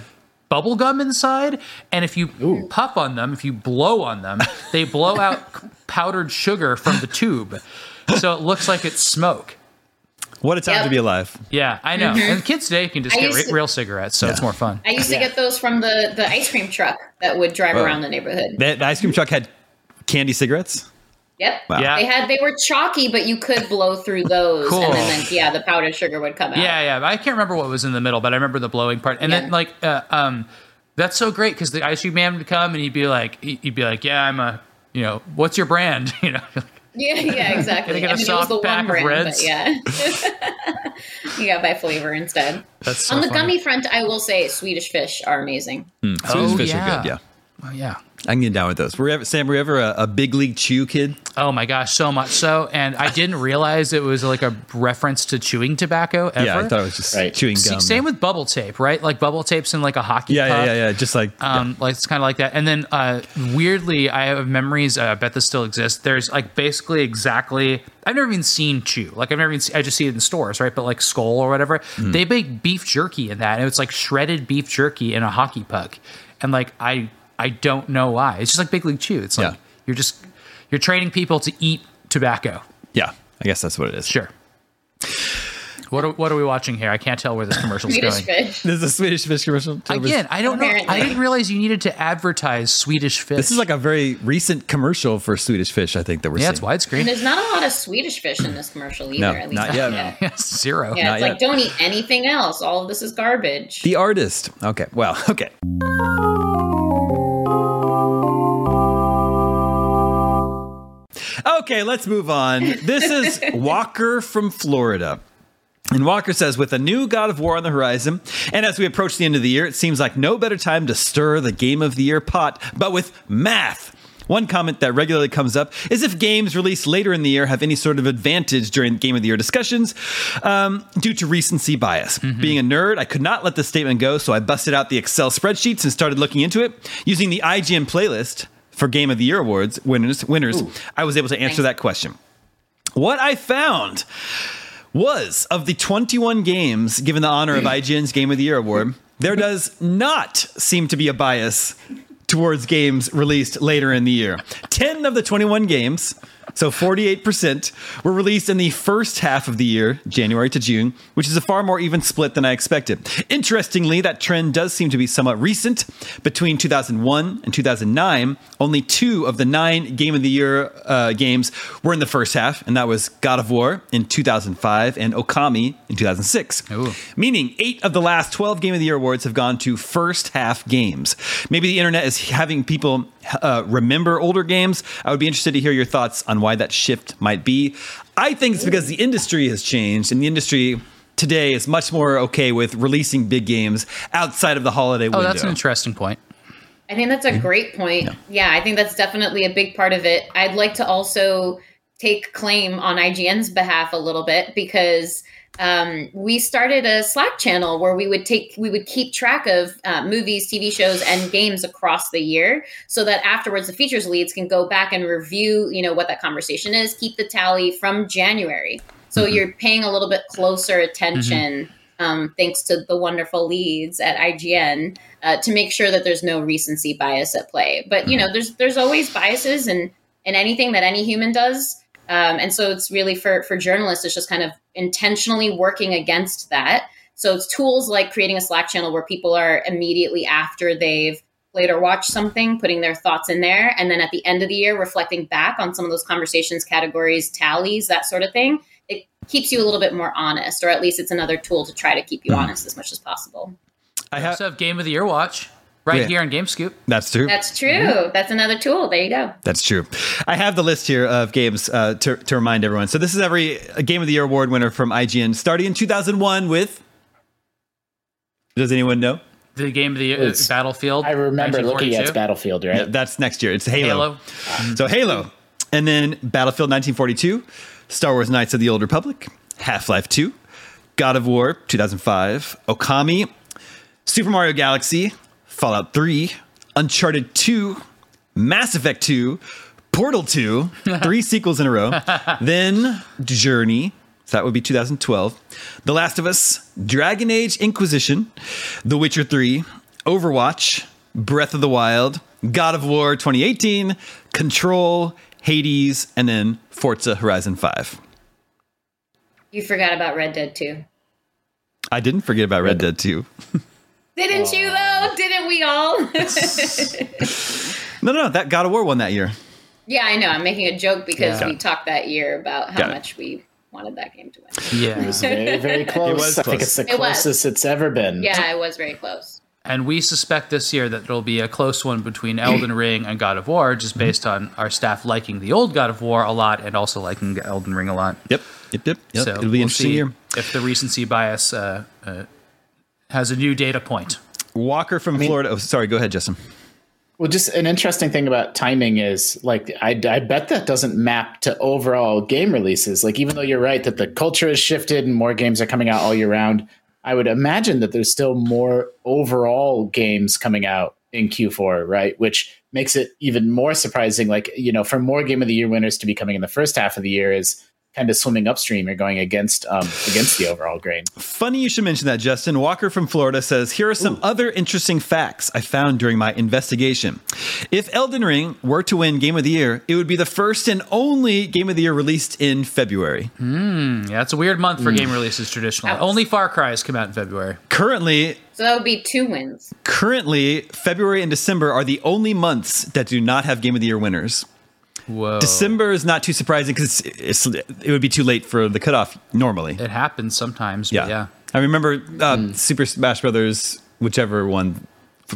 Speaker 2: bubble gum inside. And if you puff on them, if you blow on them, they blow out [laughs] powdered sugar from the tube. So it looks like it's smoke.
Speaker 1: What a time
Speaker 4: Yep.
Speaker 1: to be alive.
Speaker 2: Yeah, I know. And kids today can just
Speaker 4: I
Speaker 2: get
Speaker 4: used
Speaker 2: re-
Speaker 4: to-
Speaker 2: real cigarettes, so it's more fun.
Speaker 4: I used to
Speaker 3: Yeah.
Speaker 4: get those from the the ice cream truck that would drive
Speaker 1: Oh.
Speaker 4: around the neighborhood.
Speaker 1: That the ice cream truck had candy cigarettes.
Speaker 4: Yep.
Speaker 1: Wow.
Speaker 2: Yeah.
Speaker 4: They had they were chalky, but you could blow through those,
Speaker 2: Cool.
Speaker 4: and then, then yeah, the powdered sugar would come out.
Speaker 2: Yeah, yeah. I can't remember what was in the middle, but I remember the blowing part. And then like, uh, um, that's so great because the ice cream man would come and he'd be like, he'd be like, yeah, I'm a, you know, what's your brand? [laughs] You know,
Speaker 4: yeah, yeah, [laughs] exactly.
Speaker 2: Can I get a
Speaker 4: I mean, it was the
Speaker 2: pack
Speaker 4: one
Speaker 2: of
Speaker 4: brand,
Speaker 2: Reds?
Speaker 4: but yeah, [laughs] you got by flavor instead.
Speaker 2: that's so
Speaker 4: On the
Speaker 2: funny.
Speaker 4: gummy front, I will say Swedish fish are amazing. Hmm.
Speaker 1: Swedish
Speaker 2: Oh,
Speaker 1: fish
Speaker 2: yeah.
Speaker 1: are good. Yeah.
Speaker 2: Oh, yeah.
Speaker 1: I can get down with those. Were you ever, Sam, were you ever a, a big league chew kid?
Speaker 2: Oh my gosh, so much so, and I didn't realize it was like a reference to chewing tobacco. Ever.
Speaker 1: Yeah, I thought it was just
Speaker 3: Right.
Speaker 1: chewing gum.
Speaker 2: same with bubble tape, right? Like bubble tapes in like a hockey.
Speaker 1: yeah, yeah,
Speaker 2: puck.
Speaker 1: yeah, yeah. Just like
Speaker 2: Um, like it's kind of like that. And then uh, weirdly, I have memories. Uh, I bet this still exists. There's like basically exactly. I've never even seen chew. Like I've never even. Seen, I just see it in stores, right? But like Skull or whatever,
Speaker 1: Hmm.
Speaker 2: they make beef jerky in that, and it's like shredded beef jerky in a hockey puck. And like I, I don't know why. It's just like Big League Chew. It's like
Speaker 1: Yeah.
Speaker 2: you're just you're training people to eat tobacco.
Speaker 1: yeah. I guess that's what it is.
Speaker 2: Sure. What are, what are we watching here? I can't tell where this commercial's
Speaker 4: Swedish
Speaker 2: going.
Speaker 4: fish.
Speaker 1: This is a Swedish fish commercial.
Speaker 2: Again, I don't know. I didn't realize you needed to advertise Swedish fish.
Speaker 1: This is like a very recent commercial for Swedish fish. I think that we're
Speaker 2: yeah, it's
Speaker 1: seeing.
Speaker 2: widescreen.
Speaker 4: There's not a lot of Swedish fish in this commercial either.
Speaker 1: No,
Speaker 4: at least
Speaker 1: not
Speaker 4: not
Speaker 1: yet.
Speaker 4: yet.
Speaker 2: Yes, [laughs] zero.
Speaker 4: Yeah,
Speaker 1: Not
Speaker 4: it's
Speaker 1: yet.
Speaker 4: like don't eat anything else. All of this is garbage.
Speaker 1: The artist. Okay. Well. [laughs] Okay. Okay, let's move on. This is Walker from Florida. And Walker says, with a new God of War on the horizon, and as we approach the end of the year, it seems like no better time to stir the Game of the Year pot, but with math. One comment that regularly comes up is if games released later in the year have any sort of advantage during Game of the Year discussions um, due to recency bias. Being a nerd, I could not let this statement go, so I busted out the Excel spreadsheets and started looking into it. Using the IGN playlist, for Game of the Year awards winners, winners, I was able to answer
Speaker 4: Nice.
Speaker 1: that question. What I found was of the 21 games given the honor of [clears throat] IGN's Game of the Year award, there does not seem to be a bias towards games released later in the year. 10 of the 21 games, so 48%, were released in the first half of the year, January to June, which is a far more even split than I expected. Interestingly, that trend does seem to be somewhat recent. Between 2001 and 2009, only two of the nine Game of the Year uh, games were in the first half, and that was God of War in 2005 and Okami in 2006.
Speaker 2: Ooh.
Speaker 1: Meaning, eight of the last 12 Game of the Year awards have gone to first half games. Maybe the internet is having people uh, remember older games. I would be interested to hear your thoughts on why that shift might be. I think it's because the industry has changed, and the industry today is much more okay with releasing big games outside of the holiday
Speaker 2: Oh,
Speaker 1: window.
Speaker 2: that's an interesting point.
Speaker 4: I think that's a great point. Yeah. I think that's definitely a big part of it. I'd like to also take claim on IGN's behalf a little bit because um, we started a Slack channel where we would take we would keep track of uh, movies, TV shows, and games across the year, so that afterwards the features leads can go back and review, you know, what that conversation is, keep the tally from January. So you're paying a little bit closer attention um, thanks to the wonderful leads at IGN, uh, to make sure that there's no recency bias at play. But you know, there's there's always biases in in anything that any human does, um, and so it's really for for journalists, it's just kind of intentionally working against that. So it's tools like creating a Slack channel where people are immediately after they've played or watched something, putting their thoughts in there, and then at the end of the year, reflecting back on some of those conversations, categories, tallies, that sort of thing. It keeps you a little bit more honest, or at least it's another tool to try to keep you honest as much as possible.
Speaker 1: I
Speaker 2: We
Speaker 1: have,
Speaker 2: also have Game of the Year watch right
Speaker 1: Yeah.
Speaker 2: here on GameScoop.
Speaker 1: that's true.
Speaker 4: That's true. That's another tool. There you go.
Speaker 1: That's true. I have the list here of games uh, to, to remind everyone. So this is every uh, Game of the Year award winner from IGN, starting in 2001 with. Does anyone know?
Speaker 2: The Game of the Year,
Speaker 3: It's-
Speaker 2: Battlefield.
Speaker 3: I remember looking at Battlefield, right?
Speaker 1: Yeah, that's next year. It's Halo.
Speaker 2: Halo.
Speaker 1: So Halo, and then Battlefield 1942, Star Wars: Knights of the Old Republic, Half Life 2, God of War 2005, Okami, Super Mario Galaxy, Fallout 3, Uncharted 2, Mass Effect 2, Portal 2, [laughs] three sequels in a row. then Journey, so that would be 2012. The Last of Us, Dragon Age Inquisition, The Witcher 3, Overwatch, Breath of the Wild, God of War 2018, Control, Hades, and then Forza Horizon 5.
Speaker 4: You forgot about Red Dead 2.
Speaker 1: I didn't forget about Red Dead 2. [laughs]
Speaker 4: Didn't you though? Didn't we all? [laughs]
Speaker 1: No, no, no, that God of War won that year.
Speaker 4: yeah, I know. I'm making a joke because
Speaker 1: Yeah.
Speaker 4: we talked that year about how much we wanted that game to win.
Speaker 2: Yeah.
Speaker 3: It's [laughs] very, very close.
Speaker 1: was
Speaker 3: I think it's the
Speaker 4: It was.
Speaker 3: closest it's ever been.
Speaker 4: Yeah, it was very close.
Speaker 2: And we suspect this year that it'll be a close one between Elden [clears throat] Ring and God of War, just based on our staff liking the old God of War a lot and also liking Elden Ring a lot.
Speaker 1: Yep, yep, yep. yep.
Speaker 2: So
Speaker 1: It'll be
Speaker 2: we'll
Speaker 1: interesting
Speaker 2: see
Speaker 1: year.
Speaker 2: if the recency bias uh, uh, has a new data point.
Speaker 1: Walker from Florida. Oh, sorry. Go ahead, Justin.
Speaker 3: Well, just an interesting thing about timing is like I, I bet that doesn't map to overall game releases. Like even though you're right that the culture has shifted and more games are coming out all year round, I would imagine that there's still more overall games coming out in Q4, right? Which makes it even more surprising. Like you know, for more Game of the Year winners to be coming in the first half of the year is kind of swimming upstream. You're going against um, against the overall grain.
Speaker 1: Funny you should mention that, Justin. Walker from Florida says, Here are some other interesting facts I found during my investigation. If Elden Ring were to win Game of the Year, it would be the first and only Game of the Year released in February.
Speaker 2: Yeah, it's a weird month for game releases traditionally.
Speaker 4: Ouch.
Speaker 2: Only Far Cry has come out in February.
Speaker 1: Currently,
Speaker 4: So that would be two wins.
Speaker 1: currently, February and December are the only months that do not have Game of the Year winners.
Speaker 2: Whoa.
Speaker 1: December is not too surprising because it's, it's it would be too late for the cutoff normally.
Speaker 2: It happens sometimes,
Speaker 1: Yeah.
Speaker 2: but yeah.
Speaker 1: I remember uh, Super Smash Brothers, whichever one.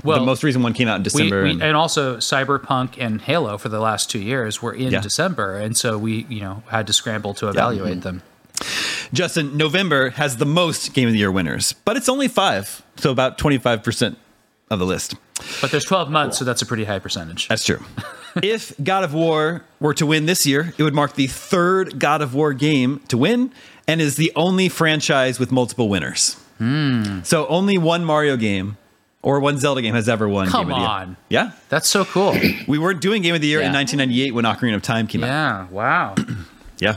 Speaker 2: Well,
Speaker 1: the most recent one came out in December.
Speaker 2: we,
Speaker 1: and-
Speaker 2: and also Cyberpunk and Halo for the last two years were in
Speaker 1: Yeah.
Speaker 2: December, and so we, you know, had to scramble to evaluate them.
Speaker 1: Justin, November has the most Game of the Year winners, but it's only five, so about 25% of the list.
Speaker 2: But there's 12 months, so that's a pretty high percentage.
Speaker 1: That's true. [laughs] if God of War were to win this year, it would mark the third God of War game to win and is the only franchise with multiple winners. Hmm. So only one Mario game or one Zelda game has ever won
Speaker 2: Come
Speaker 1: Game of the Year.
Speaker 2: on.
Speaker 1: Yeah,
Speaker 2: That's so cool. [clears throat]
Speaker 1: we weren't doing Game of the Year in 1998 when Ocarina of Time came out.
Speaker 2: yeah. Wow. [clears throat]
Speaker 1: Yeah.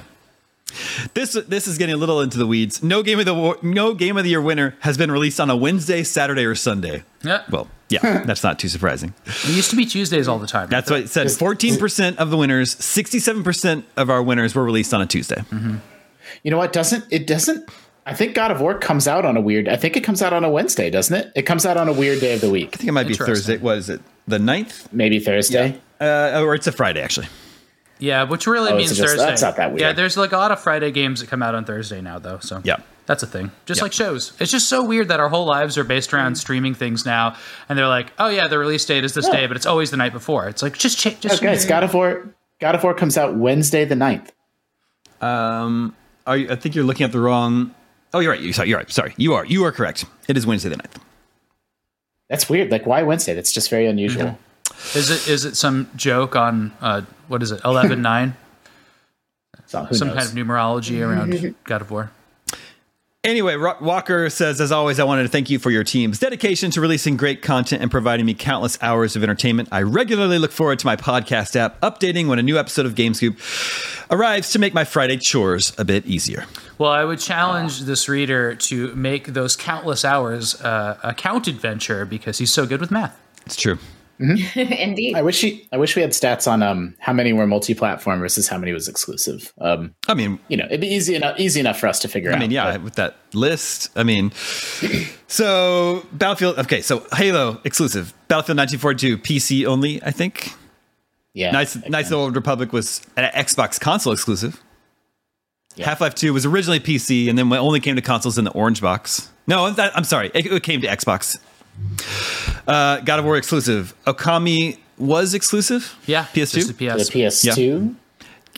Speaker 1: This this is getting a little into the weeds. No game of the War- no game of the year winner has been released on a Wednesday, Saturday, or Sunday.
Speaker 2: Yeah.
Speaker 1: Well, yeah, that's not too surprising.
Speaker 2: It used to be Tuesdays all the time.
Speaker 1: That's what it said. Fourteen percent of the winners, sixty-seven percent of our winners were released on a Tuesday.
Speaker 2: Mm-hmm.
Speaker 3: You know what? Doesn't it doesn't? I think God of War comes out on a weird. I think it comes out on a Wednesday, doesn't it? It comes out on a weird day of the week.
Speaker 1: I think it might be Thursday. What is it? The 9th?
Speaker 3: Maybe Thursday.
Speaker 1: Uh, or it's a Friday, actually.
Speaker 2: Yeah, which really
Speaker 3: Oh,
Speaker 2: means
Speaker 3: so just-
Speaker 2: Thursday.
Speaker 3: that's not that weird.
Speaker 2: Yeah, there's like a lot of Friday games that come out on Thursday now, though. So
Speaker 1: Yeah.
Speaker 2: That's a thing. Just
Speaker 1: Yeah.
Speaker 2: like shows. It's just so weird that our whole lives are based around streaming things now, and they're like, oh yeah, the release date is this day, but it's always the night before. It's like just cha- just.
Speaker 3: Okay, it's God of War. God of War comes out Wednesday the 9th.
Speaker 1: Um, are you, I think you're looking at the wrong. Oh, you're right. You, sorry, you're right. Sorry, you are. You are correct. It is Wednesday the 9th.
Speaker 3: That's weird. Like, why Wednesday? That's just very unusual.
Speaker 2: Is it is it some joke on uh, what is it eleven nine? [laughs]
Speaker 3: So who
Speaker 2: some
Speaker 3: knows?
Speaker 2: kind of numerology around [laughs] God of War.
Speaker 1: Anyway, Walker says, as always, I wanted to thank you for your team's dedication to releasing great content and providing me countless hours of entertainment. I regularly look forward to my podcast app updating when a new episode of GameScoop arrives to make my Friday chores a bit easier.
Speaker 2: Well, I would challenge this reader to make those countless hours uh, a count adventure because he's so good with math.
Speaker 1: It's true. [laughs]
Speaker 4: Indeed.
Speaker 3: I wish he, I wish we had stats on um how many were multi-platform versus how many was exclusive. Um,
Speaker 1: I mean,
Speaker 3: you know, it'd be easy enough easy enough for us to figure
Speaker 1: I
Speaker 3: out.
Speaker 1: I mean, yeah,
Speaker 3: but-
Speaker 1: with that list. I mean, [clears throat] so Battlefield. Okay, so Halo exclusive, Battlefield 1942 PC only. I think.
Speaker 3: yeah.
Speaker 1: Nice, Knights of the Old Republic was an Xbox console exclusive.
Speaker 3: Yeah.
Speaker 1: Half Life 2 was originally PC and then only came to consoles in the orange box. No, that, I'm sorry. It, it came to Xbox. Uh, God of War exclusive. Okami was exclusive.
Speaker 2: Yeah,
Speaker 1: PS2.
Speaker 2: the PS.
Speaker 3: the PS2.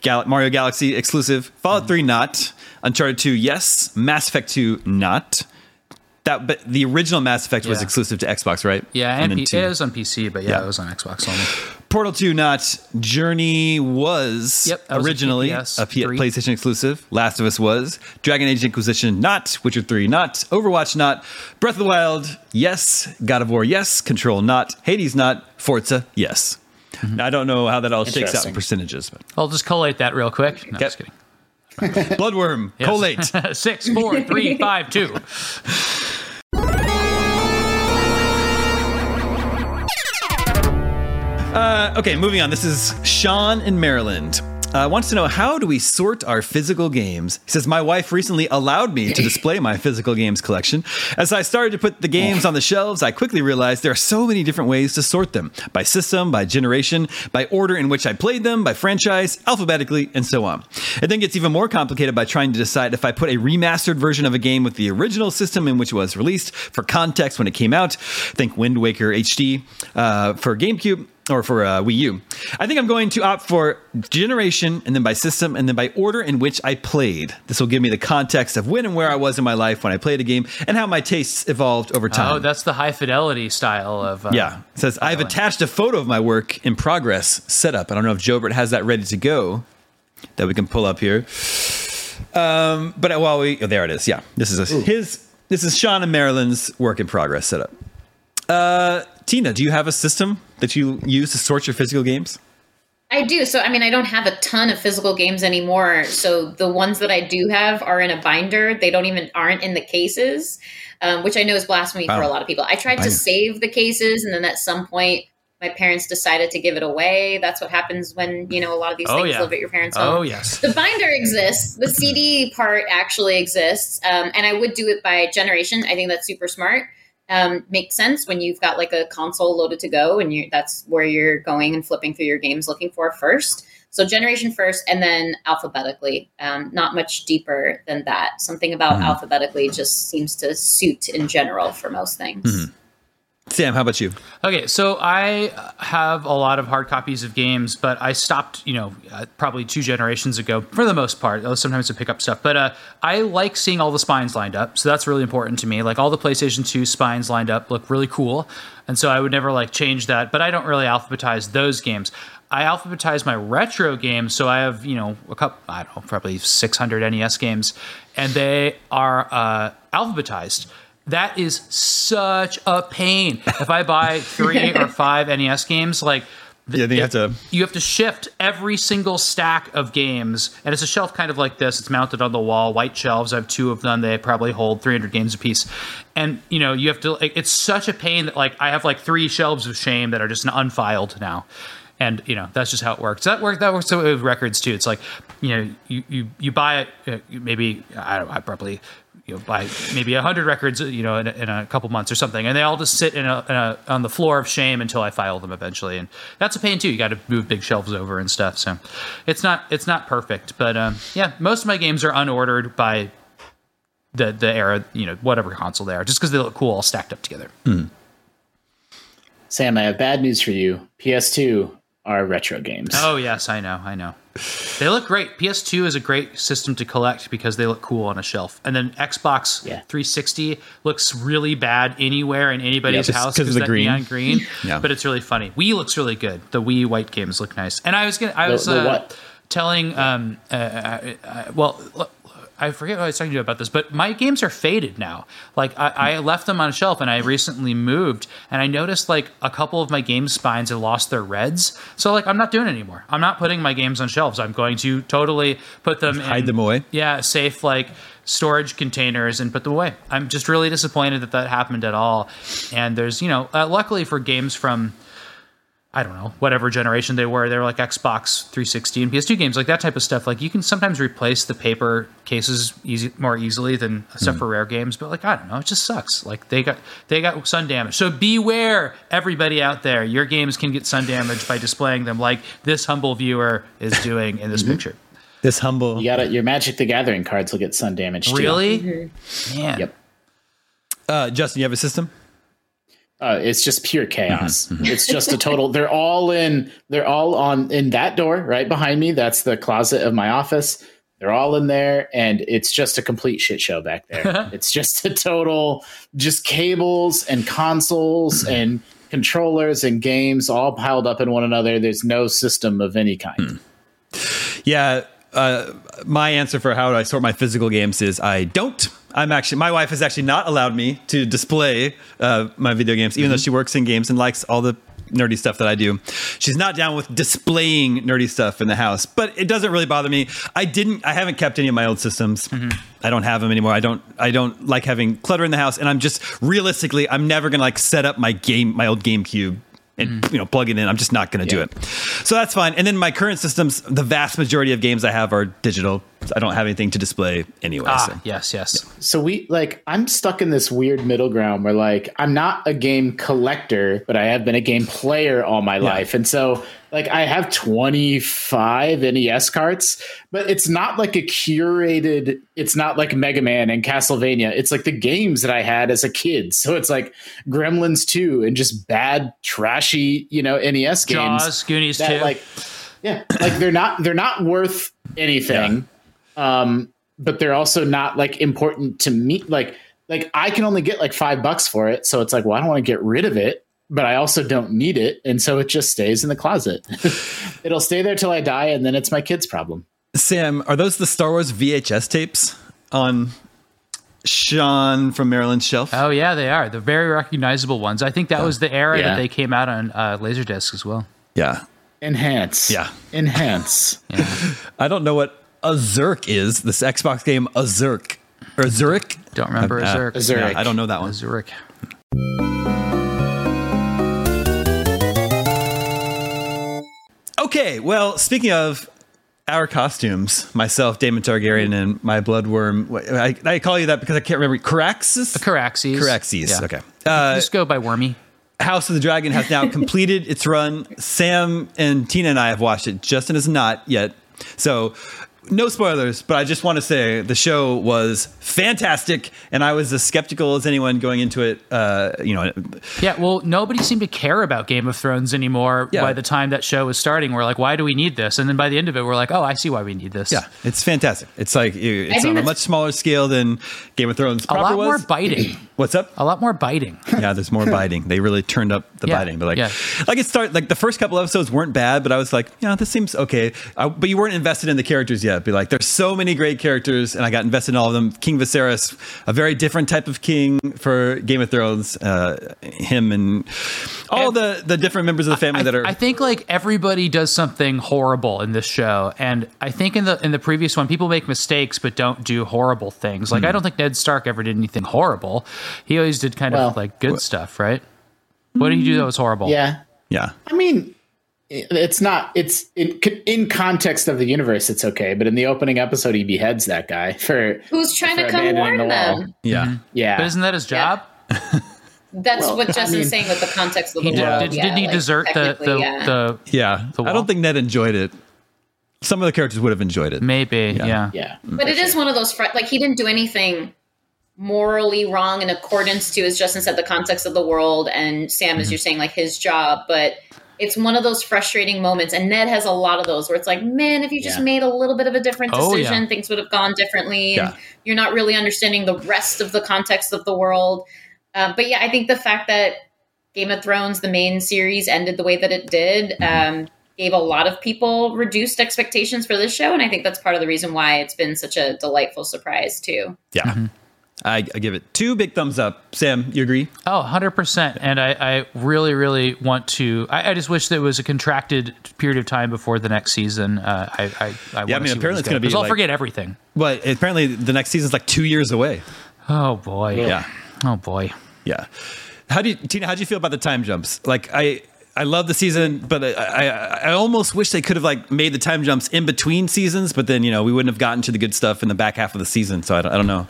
Speaker 1: Gal- Mario Galaxy exclusive. Fallout 3 not. Uncharted 2 yes. Mass Effect 2 not. That, but the original Mass Effect was exclusive to Xbox, right?
Speaker 2: Yeah, and,
Speaker 1: then
Speaker 2: P-
Speaker 1: two.
Speaker 2: it was on PC, but yeah,
Speaker 1: Yeah.
Speaker 2: it was on Xbox only.
Speaker 1: Portal 2 not. Journey was,
Speaker 2: Yep, that was a
Speaker 1: originally
Speaker 2: PS3.
Speaker 1: P- PlayStation exclusive. Last of Us was. Dragon Age Inquisition not. Witcher 3 not. Overwatch not. Breath of the Wild yes. God of War yes. Control not. Hades not. Forza yes. Mm-hmm. Now, I don't know how that all shakes out in percentages, but
Speaker 2: I'll just collate that real quick. No,
Speaker 1: Yep.
Speaker 2: just kidding.
Speaker 1: Bloodwyrm,
Speaker 2: Yes.
Speaker 1: collate. [laughs]
Speaker 2: Six, four, three, [laughs] five, two.
Speaker 1: Uh, okay, moving on. This is Sean in Maryland. Uh, wants to know how do we sort our physical games? He says, My wife recently allowed me to display my physical games collection. As I started to put the games on the shelves, I quickly realized there are so many different ways to sort them by system, by generation, by order in which I played them, by franchise, alphabetically, and so on. It then gets even more complicated by trying to decide if I put a remastered version of a game with the original system in which it was released for context when it came out. Think Wind Waker HD uh, for GameCube or for uh, Wii U. I think I'm going to opt for generation and then by system and then by order in which I played. This will give me the context of when and where I was in my life when I played a game and how my tastes evolved over time.
Speaker 2: Oh, that's the high fidelity style of. Uh,
Speaker 1: yeah. It says, I've attached a photo of my work in progress setup. I don't know if Jobert has that ready to go that we can pull up here. Um, but while we, oh, there it is. Yeah. This is a, his, this is Sean and Maryland's work in progress setup. Uh, Tina, do you have a system that you use to sort your physical games?
Speaker 4: I do. So, I mean, I don't have a ton of physical games anymore. So the ones that I do have are in a binder. They don't even aren't in the cases, um, which I know is blasphemy for a lot of people. I tried to save the cases, and then at some point, my parents decided to give it away. That's what happens when you know a lot of these
Speaker 2: Oh,
Speaker 4: things
Speaker 2: yeah.
Speaker 4: live at your parents' home.
Speaker 2: Oh yes.
Speaker 4: The binder exists. The CD part actually exists, um, and I would do it by generation. I think that's super smart. Um, makes sense when you've got like a console loaded to go, and you that's where you're going and flipping through your games looking for first. So generation first, and then alphabetically. Um, not much deeper than that. Something about alphabetically just seems to suit in general for most things.
Speaker 1: Sam, how about you?
Speaker 2: Okay, so I have a lot of hard copies of games, but I stopped, you know, uh, probably two generations ago for the most part. Sometimes to pick up stuff, but uh, I like seeing all the spines lined up, so that's really important to me. Like all the PlayStation 2 spines lined up look really cool, and so I would never like change that. But I don't really alphabetize those games. I alphabetize my retro games, so I have you know a couple, I don't know, probably 600 NES games, and they are uh, alphabetized. That is such a pain. If I buy three [laughs] or five NES games, like
Speaker 1: Yeah, then you have to.
Speaker 2: you have to shift every single stack of games. And it's a shelf kind of like this. It's mounted on the wall white shelves. I have two of them. They probably hold 300 games apiece. And you know you have to it's such a pain that like i have like three shelves of shame that are just unfiled now. And you know that's just how it works. That work that works with records too. It's like you know you you, you buy it uh, maybe i don't i probably you know, buy maybe a hundred records, you know, in a, in a couple months or something, and they all just sit in a, in a on the floor of shame until I file them eventually, and that's a pain too. You got to move big shelves over and stuff, so it's not it's not perfect, but um, yeah, most of my games are unordered by the the era, you know, whatever console they are, just because they look cool all stacked up together.
Speaker 3: Sam, I have bad news for you. PS2 are retro games.
Speaker 2: Oh yes, I know, I know. They look great. PS2 is a great system to collect because they look cool on a shelf. And then Xbox
Speaker 3: Yeah.
Speaker 2: 360 looks really bad anywhere in anybody's
Speaker 1: Yeah,
Speaker 2: house
Speaker 1: 'cause of the green.
Speaker 2: neon green. [laughs]
Speaker 1: Yeah.
Speaker 2: But it's really funny. Wii looks really good. The Wii white games look nice. And I was gonna, I was
Speaker 3: the
Speaker 2: uh, telling, um, uh, uh, uh, well. I forget what I was talking to you about this, but my games are faded now. Like I, I left them on a shelf, and I recently moved, and I noticed like a couple of my game spines have lost their reds. So like I'm not doing it anymore. I'm not putting my games on shelves. I'm going to totally put them
Speaker 1: hide
Speaker 2: in,
Speaker 1: them away?
Speaker 2: Yeah, safe like storage containers and put them away. I'm just really disappointed that that happened at all. And there's you know, uh, luckily for games from I don't know, whatever generation they were. They were like Xbox 360 and PS2 games, like that type of stuff. Like you can sometimes replace the paper cases easy more easily than stuff hmm. for rare games, but like I don't know, it just sucks. Like they got they got sun damage. So beware, everybody out there. Your games can get sun damage by displaying them like this humble viewer is doing in this mm-hmm. picture.
Speaker 1: This humble.
Speaker 3: You got to Your Magic the Gathering cards will get sun damage too.
Speaker 2: Really? Mm-hmm. Man.
Speaker 3: Yep.
Speaker 1: Uh, Justin, you have a system?
Speaker 3: Uh, it's just pure chaos. Mm-hmm, mm-hmm. it's just a total. They're all in. They're all on in that door right behind me. That's the closet of my office. They're all in there, and it's just a complete shit show back there. [laughs] it's just a total, just cables and consoles mm-hmm. and controllers and games all piled up in one another. There's no system of any kind. Hmm.
Speaker 1: Yeah. Uh, my answer for how do I sort my physical games is I don't. I'm actually my wife has actually not allowed me to display uh, my video games, even though she works in games and likes all the nerdy stuff that I do. She's not down with displaying nerdy stuff in the house, but it doesn't really bother me. I didn't. I haven't kept any of my old systems. I don't have them anymore. I don't. I don't like having clutter in the house, and I'm just realistically, I'm never gonna like set up my game, my old GameCube. And mm-hmm. you know, plug it in. I'm just not going to do it. So that's fine. And then my current systems, the vast majority of games I have are digital. I don't have anything to display anyway.
Speaker 2: Ah,
Speaker 1: so.
Speaker 2: yes, yes.
Speaker 3: So we like I'm stuck in this weird middle ground where like I'm not a game collector, but I have been a game player all my life. And so like I have 25 NES carts, but it's not like a curated it's not like Mega Man and Castlevania. It's like the games that I had as a kid. So it's like Gremlins 2 and just bad trashy, you know, NES games
Speaker 2: Jaws, Goonies
Speaker 3: that
Speaker 2: too.
Speaker 3: like yeah like they're not they're not worth anything um but they're also not like important to me like like i can only get like five bucks for it so it's like well i don't want to get rid of it but i also don't need it and so it just stays in the closet [laughs] it'll stay there till i die and then it's my kid's problem
Speaker 1: Sam, are those the Star Wars VHS tapes on Sean from Maryland's shelf?
Speaker 2: oh yeah, they are. The very recognizable ones. I think that was the era
Speaker 3: Yeah.
Speaker 2: that they came out on uh, Laserdisc as well.
Speaker 1: yeah.
Speaker 3: enhance
Speaker 1: Yeah.
Speaker 3: enhance [laughs]
Speaker 1: I don't know what a Zerk is. This Xbox game, Azurik. Or Zurich?
Speaker 2: Don't remember
Speaker 1: Uh,
Speaker 2: Zurich.
Speaker 3: a Zurich.
Speaker 1: Yeah, I don't know that one.
Speaker 2: Zurich.
Speaker 1: Okay, well, speaking of our costumes, myself, Daemon Targaryen, and my bloodwyrm, I, I call you that because I can't remember. Caraxes?
Speaker 2: Caraxes.
Speaker 1: Caraxes,
Speaker 2: Yeah.
Speaker 1: okay. Uh,
Speaker 2: Just go by Wormy.
Speaker 1: House of the Dragon has now [laughs] completed its run. Sam and Tina and I have watched it. Justin has not yet. So, no spoilers, but I just want to say the show was fantastic, and I was as skeptical as anyone going into it. Uh, you know,
Speaker 2: Yeah, well, nobody seemed to care about Game of Thrones anymore
Speaker 1: Yeah.
Speaker 2: by the time that show was starting. We're like, why do we need this? And then by the end of it, we're like, oh, I see why we need this.
Speaker 1: yeah, it's fantastic. It's like it's on a much smaller scale than Game of Thrones
Speaker 2: a
Speaker 1: proper
Speaker 2: lot
Speaker 1: was.
Speaker 2: more biting.
Speaker 1: What's up?
Speaker 2: A lot more biting. [laughs]
Speaker 1: yeah, there's more biting. They really turned up the
Speaker 2: Yeah,
Speaker 1: biting, but like,
Speaker 2: yeah.
Speaker 1: like it started like the first couple episodes weren't bad, but I was like, yeah, this seems okay. I, but you weren't invested in the characters yet. Be like, there's so many great characters, and I got invested in all of them. King Viserys, a very different type of king for Game of Thrones. Uh, him and all
Speaker 2: And-
Speaker 1: the the different members of the family
Speaker 2: I,
Speaker 1: that are.
Speaker 2: I think like everybody does something horrible in this show, and I think in the in the previous one, people make mistakes but don't do horrible things. Like I don't think Ned Stark ever did anything horrible. He always did kind
Speaker 3: Well,
Speaker 2: of like good stuff, right? What did he do that was horrible?
Speaker 3: Yeah.
Speaker 1: yeah,
Speaker 3: I mean, it's not. It's in in context of the universe. It's okay, but in the opening episode, he beheads that guy for
Speaker 4: Who's trying to come
Speaker 3: abandoning
Speaker 4: warn
Speaker 3: the
Speaker 4: them?
Speaker 1: yeah. Mm-hmm.
Speaker 3: Yeah,
Speaker 2: But isn't that his job? [laughs]
Speaker 4: That's
Speaker 3: Well,
Speaker 4: what
Speaker 3: I
Speaker 4: Justin's
Speaker 3: mean-
Speaker 4: saying with the context of the
Speaker 2: He did,
Speaker 4: world.
Speaker 2: did,
Speaker 4: yeah,
Speaker 2: didn't he
Speaker 4: like,
Speaker 2: desert the the,
Speaker 4: yeah.
Speaker 2: the
Speaker 1: Yeah,
Speaker 2: The
Speaker 1: I don't think Ned enjoyed it. Some of the characters would have enjoyed it.
Speaker 2: maybe yeah.
Speaker 3: yeah.
Speaker 4: But it is one of those fr- like he didn't do anything morally wrong in accordance to, as Justin said, the context of the world, and Sam,
Speaker 2: Mm-hmm.
Speaker 4: as you're saying, like his job. But it's one of those frustrating moments, and Ned has a lot of those where it's like, man, if you just
Speaker 3: Yeah.
Speaker 4: made a little bit of a different
Speaker 2: Oh, yeah.
Speaker 4: decision, things would have gone differently. And you're not really understanding the rest of the context of the world. Uh, but yeah, I think the fact that Game of Thrones, the main series, ended the way that it did.
Speaker 1: Mm-hmm.
Speaker 4: Um, gave a lot of people reduced expectations for this show and i think that's part of the reason why it's been such a delightful surprise too
Speaker 1: Yeah,
Speaker 2: Mm-hmm.
Speaker 1: I, I give it two big thumbs up. Sam, you agree?
Speaker 2: Oh, 100%. And I, I really, really want to. I, I just wish there was a contracted period of time before the next season. Uh, I, I, I
Speaker 1: Yeah, I mean, apparently it's gonna
Speaker 2: got,
Speaker 1: be
Speaker 2: 'cause I'll
Speaker 1: like-
Speaker 2: forget everything.
Speaker 1: Well, apparently the next season's like two years away.
Speaker 2: Oh, boy.
Speaker 1: Yeah.
Speaker 2: Oh, boy.
Speaker 1: Yeah. How do you, Tina? How do you feel about the time jumps? Like, I I love the season, but I, I I almost wish they could have like made the time jumps in between seasons. But then you know we wouldn't have gotten to the good stuff in the back half of the season. So I don't, I don't know.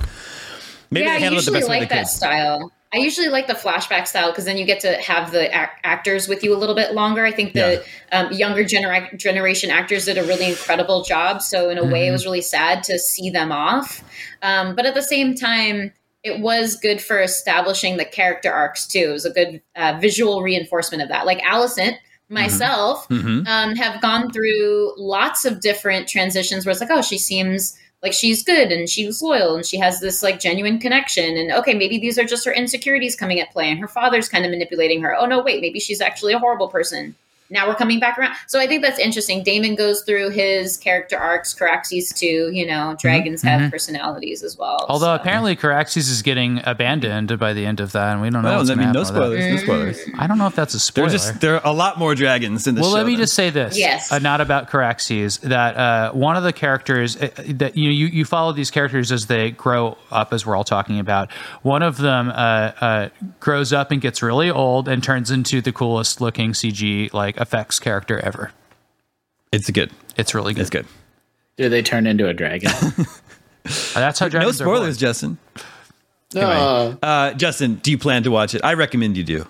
Speaker 1: Maybe
Speaker 4: yeah i
Speaker 1: handled it the
Speaker 4: usually
Speaker 1: best
Speaker 4: like that style. I usually like the flashback style because then you get to have the ac- actors with you a little bit longer. I think the um, younger genera- generation actors did a really incredible job so in a way it
Speaker 1: Mm-hmm.
Speaker 4: was really sad to see them off. Um, but at the same time it was good for establishing the character arcs too. It was a good uh, visual reinforcement of that. Like Alicent myself
Speaker 1: Mhm.
Speaker 4: um, have gone through lots of different transitions where it's like, oh, she seems like she's good and she's loyal and she has this like genuine connection. And okay, maybe these are just her insecurities coming at play and her father's kind of manipulating her. Oh, no, wait, maybe she's actually a horrible person. Now we're coming back around. So I think that's interesting. Daemon goes through his character arcs, Caraxes too. You know, dragons have personalities as well.
Speaker 2: Mm-hmm. Although
Speaker 4: so.
Speaker 2: apparently Caraxes is getting abandoned by the end of that, and we don't know.
Speaker 1: Well,
Speaker 2: what's
Speaker 1: I mean, no
Speaker 2: happen that.
Speaker 1: spoilers. No spoilers.
Speaker 2: I don't know if that's a spoiler.
Speaker 1: There's just there are a lot more dragons in this
Speaker 2: well,
Speaker 1: show.
Speaker 2: let me
Speaker 1: than-
Speaker 2: just say this.
Speaker 4: Yes.
Speaker 2: Uh, not about Caraxes. That uh, one of the characters uh, that you, you you follow these characters as they grow up, as we're all talking about. One of them uh, uh, grows up and gets really old and turns into the coolest looking CG like effects character ever.
Speaker 1: it's good.
Speaker 2: It's really good.
Speaker 1: It's good.
Speaker 3: Do they turn into a dragon?
Speaker 2: Uh, [laughs] That's how
Speaker 1: No
Speaker 2: dragons are born.
Speaker 1: spoilers, Justin.
Speaker 3: no.
Speaker 1: Uh, Justin, do you plan to watch it? I recommend you do.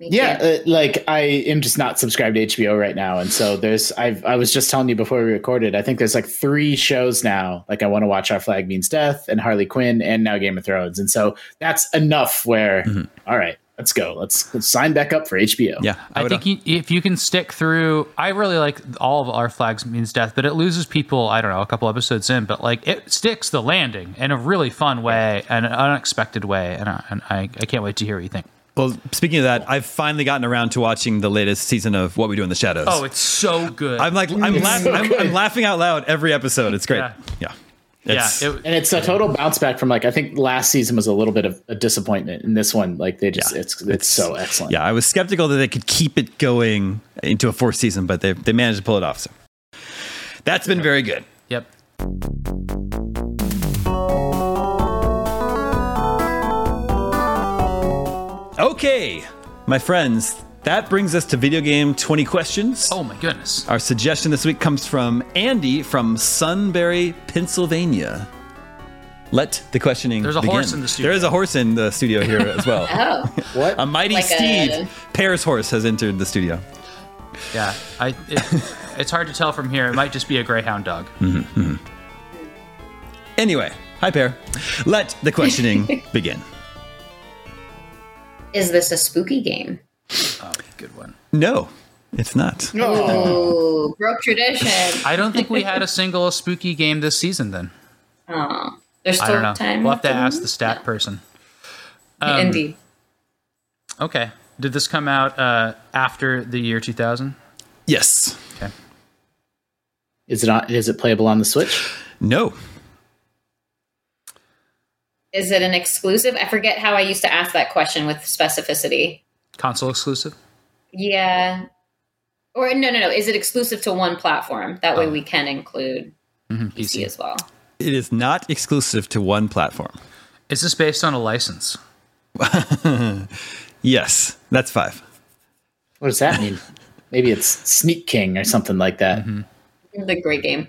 Speaker 3: Yeah, uh, like I am just not subscribed to HBO right now, and so there's. I've, I was just telling you before we recorded. I think there's like three shows now. Like I want to watch Our Flag Means Death and Harley Quinn, and now Game of Thrones, and so that's enough. Where all right, let's go. Let's, let's sign back up for HBO.
Speaker 1: Yeah,
Speaker 2: I,
Speaker 1: would-
Speaker 2: think uh, you, if you can stick through, I really like all of our flags means death, but it loses people. I don't know, a couple episodes in, but like it sticks the landing in a really fun way and an unexpected way, and, I, and I, I can't wait to hear what you think.
Speaker 1: Well, speaking of that, I've finally gotten around to watching the latest season of What We Do in the Shadows.
Speaker 2: Oh, it's so good.
Speaker 1: I'm like, I'm, laugh- I'm, I'm laughing out loud every episode. It's great.
Speaker 2: Yeah.
Speaker 1: Yeah.
Speaker 2: Yeah, it,
Speaker 3: and it's a total bounce back from like I think last season was a little bit of a disappointment. In this one, like they just
Speaker 1: Yeah.
Speaker 3: it's, it's so excellent.
Speaker 1: yeah, I was skeptical that they could keep it going into a fourth season, but they, they managed to pull it off. So that's been very good.
Speaker 2: yep.
Speaker 1: Okay, my friends, that brings us to video game 20 questions.
Speaker 2: Oh my goodness.
Speaker 1: Our suggestion this week comes from Andy from Sunbury, Pennsylvania. Let the questioning
Speaker 2: There's a
Speaker 1: begin.
Speaker 2: horse in the studio.
Speaker 1: There is a horse in the studio here as well. [laughs]
Speaker 4: Oh,
Speaker 3: What?
Speaker 1: A mighty
Speaker 4: Like
Speaker 1: steed,
Speaker 4: a-
Speaker 1: Paris horse, has entered the studio.
Speaker 2: Yeah, I. It, [laughs] it's hard to tell from here. It might just be a greyhound dog. Hmm.
Speaker 1: Anyway, hi, Pear. Let the questioning [laughs] begin.
Speaker 4: is this a spooky game?
Speaker 2: Oh, good one.
Speaker 1: No, it's not.
Speaker 4: Oh, broke tradition.
Speaker 2: I don't think we had a single spooky game this season. Then
Speaker 4: Oh, there's
Speaker 2: I
Speaker 4: still
Speaker 2: don't know.
Speaker 4: time.
Speaker 2: We'll have to ask the stat person. Um,
Speaker 4: Indeed.
Speaker 2: Okay. Did this come out uh, after the year 2000?
Speaker 1: Yes.
Speaker 2: Okay.
Speaker 3: Is it on, is it playable on the Switch?
Speaker 1: No.
Speaker 4: Is it an exclusive? I forget how I used to ask that question with specificity.
Speaker 2: Console exclusive?
Speaker 4: Yeah. Or no, no, no. Is it exclusive to one platform? That way we can include
Speaker 2: Mhm,
Speaker 4: PC
Speaker 2: PC.
Speaker 4: as well.
Speaker 1: It is not exclusive to one platform.
Speaker 2: Is this based on a license? [laughs]
Speaker 1: Yes, that's five.
Speaker 3: What does that mean? [laughs] Maybe it's Sneak King or something like that.
Speaker 4: The great game.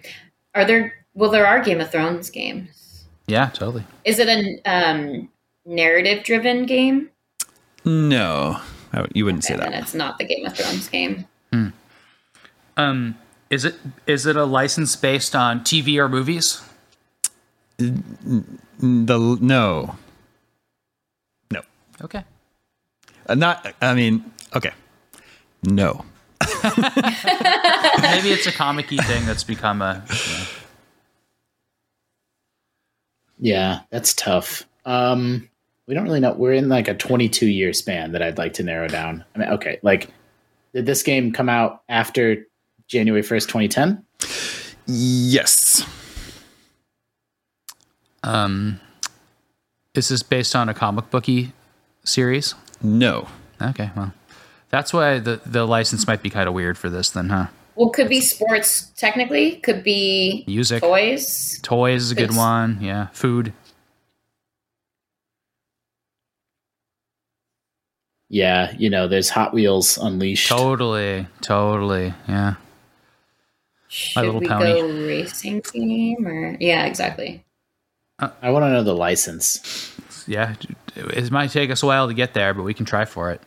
Speaker 4: Are there? Well, there are Game of Thrones games.
Speaker 2: Yeah, totally.
Speaker 4: Is it a um, narrative-driven game?
Speaker 1: No, I would- you wouldn't say
Speaker 4: And
Speaker 1: that.
Speaker 4: it's not the Game of Thrones game.
Speaker 2: Um, is it is it a license based on TV or movies?
Speaker 1: The no, no,
Speaker 2: Okay.
Speaker 1: Uh, not. I mean, okay, no. [laughs]
Speaker 2: Maybe it's a comic-y thing that's become a. yeah.
Speaker 3: Yeah, that's tough. Um, we don't really know. We're in like a 22 year span that I'd like to narrow down. I mean, okay, like, did this game come out after January 1st, 2010?
Speaker 1: Yes,
Speaker 2: Um, is this based on a comic booky series?
Speaker 1: no.
Speaker 2: Okay, well, that's why the the license might be kind of weird for this, then, huh?
Speaker 4: Well, could be sports technically. Could be
Speaker 2: Music,
Speaker 4: toys.
Speaker 2: toys is a good
Speaker 4: It's-
Speaker 2: one. Yeah, food.
Speaker 3: Yeah, you know, there's Hot Wheels Unleashed.
Speaker 2: Totally, totally. Yeah.
Speaker 4: Should
Speaker 2: Little
Speaker 4: we
Speaker 2: Pony.
Speaker 4: go racing game or yeah, exactly.
Speaker 3: I want to know the license.
Speaker 2: Yeah. It might take us a while to get there, but we can try for it.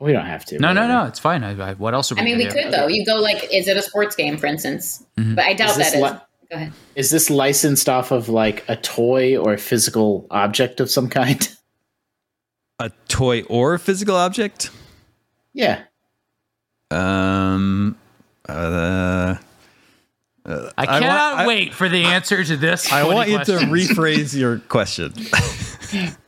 Speaker 3: We don't have to.
Speaker 2: No, no, no. It's fine. I, I, what else are we
Speaker 4: I mean, we
Speaker 2: do?
Speaker 4: could though. You go like, is it a sports game, for instance?
Speaker 2: Mm-hmm.
Speaker 4: But I doubt
Speaker 3: Is this
Speaker 4: that is.
Speaker 3: li-
Speaker 4: go ahead.
Speaker 3: Is this licensed off of like a toy or a physical object of some kind? [laughs]
Speaker 1: A toy or a physical object?
Speaker 3: yeah.
Speaker 1: Um. Uh,
Speaker 2: I
Speaker 1: I
Speaker 2: cannot
Speaker 1: want- I-
Speaker 2: wait for the answer to this.
Speaker 1: I
Speaker 2: 20
Speaker 1: want you to rephrase your question. [laughs]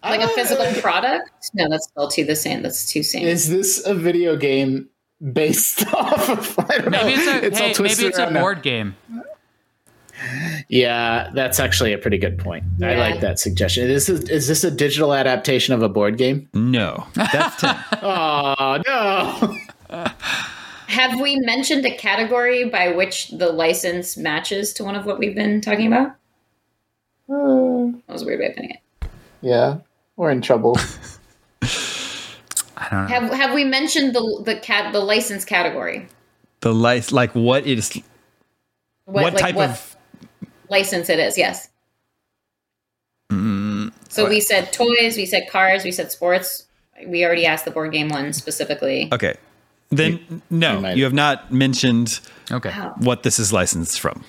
Speaker 4: Like a physical product? No, that's still too the same. That's too same.
Speaker 3: Is this a video game based [laughs] off of? I don't
Speaker 2: Maybe
Speaker 3: know.
Speaker 2: it's a,
Speaker 3: all
Speaker 2: hey,
Speaker 3: twisted
Speaker 2: maybe it's a
Speaker 3: around now.
Speaker 2: board game.
Speaker 3: Yeah, that's actually a pretty good point. I like that suggestion. Is this, is this a digital adaptation of a board game?
Speaker 1: no, that's ten. [laughs]
Speaker 3: Oh no!
Speaker 4: Have we mentioned a category by which the license matches to one of what we've been talking about? Hmm. That was a weird way of putting it.
Speaker 3: yeah, we're in trouble. [laughs]
Speaker 2: I don't know.
Speaker 4: Have Have we mentioned the the cat the license category?
Speaker 1: The lice, like what is what,
Speaker 4: like,
Speaker 1: type
Speaker 4: what
Speaker 1: of
Speaker 4: license it is? Yes.
Speaker 1: Mm,
Speaker 4: So we said toys, we said cars, we said sports. We already asked the board game one specifically.
Speaker 1: okay? Then no,
Speaker 3: you might-
Speaker 1: you have not mentioned
Speaker 2: Okay.
Speaker 1: What this is licensed from.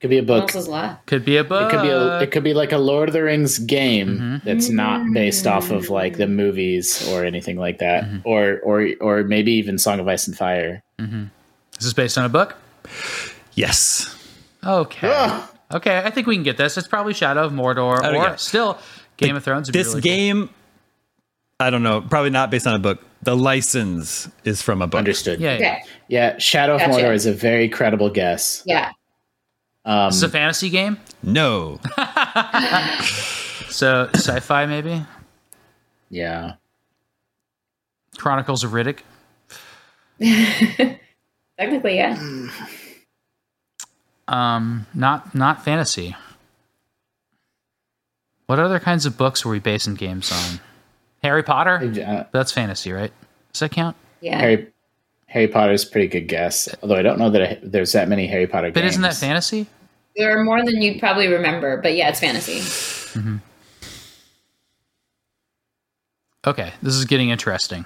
Speaker 3: Could be a book.
Speaker 4: else is?
Speaker 2: Could be a book.
Speaker 3: It could be a, it could be like a Lord of the Rings game
Speaker 2: Mm-hmm.
Speaker 3: that's not based off of like the movies or anything like that,
Speaker 2: Mm-hmm.
Speaker 3: or or or maybe even Song of Ice and Fire.
Speaker 2: Is this based on a book?
Speaker 1: Yes.
Speaker 2: Okay.
Speaker 3: Ugh. [laughs]
Speaker 2: Okay, I think we can get this. It's probably Shadow of Mordor
Speaker 1: Oh,
Speaker 2: or
Speaker 1: yeah.
Speaker 2: still Game of Thrones.
Speaker 1: This
Speaker 2: really cool.
Speaker 1: game, I don't know, probably not based on a book. The license is from a book.
Speaker 3: Understood.
Speaker 2: Yeah. yeah.
Speaker 4: Okay.
Speaker 3: Yeah, Shadow of Mordor is a very credible guess.
Speaker 4: Yeah.
Speaker 3: Um,
Speaker 2: This is a fantasy game,
Speaker 1: No. [laughs]
Speaker 2: so sci-fi maybe.
Speaker 3: yeah.
Speaker 2: Chronicles of Riddick. [laughs]
Speaker 4: Technically, yeah.
Speaker 2: Um, not not fantasy. What other kinds of books were we basing games on? Harry Potter.
Speaker 3: Uh,
Speaker 2: That's fantasy, right? Does that count?
Speaker 4: Yeah.
Speaker 3: Harry Harry Potter's a pretty good guess. Although I don't know that I, there's that many Harry Potter
Speaker 2: But
Speaker 3: games.
Speaker 2: isn't that fantasy?
Speaker 4: There are more than you'd probably remember, but yeah, it's fantasy.
Speaker 2: Okay, this is getting interesting.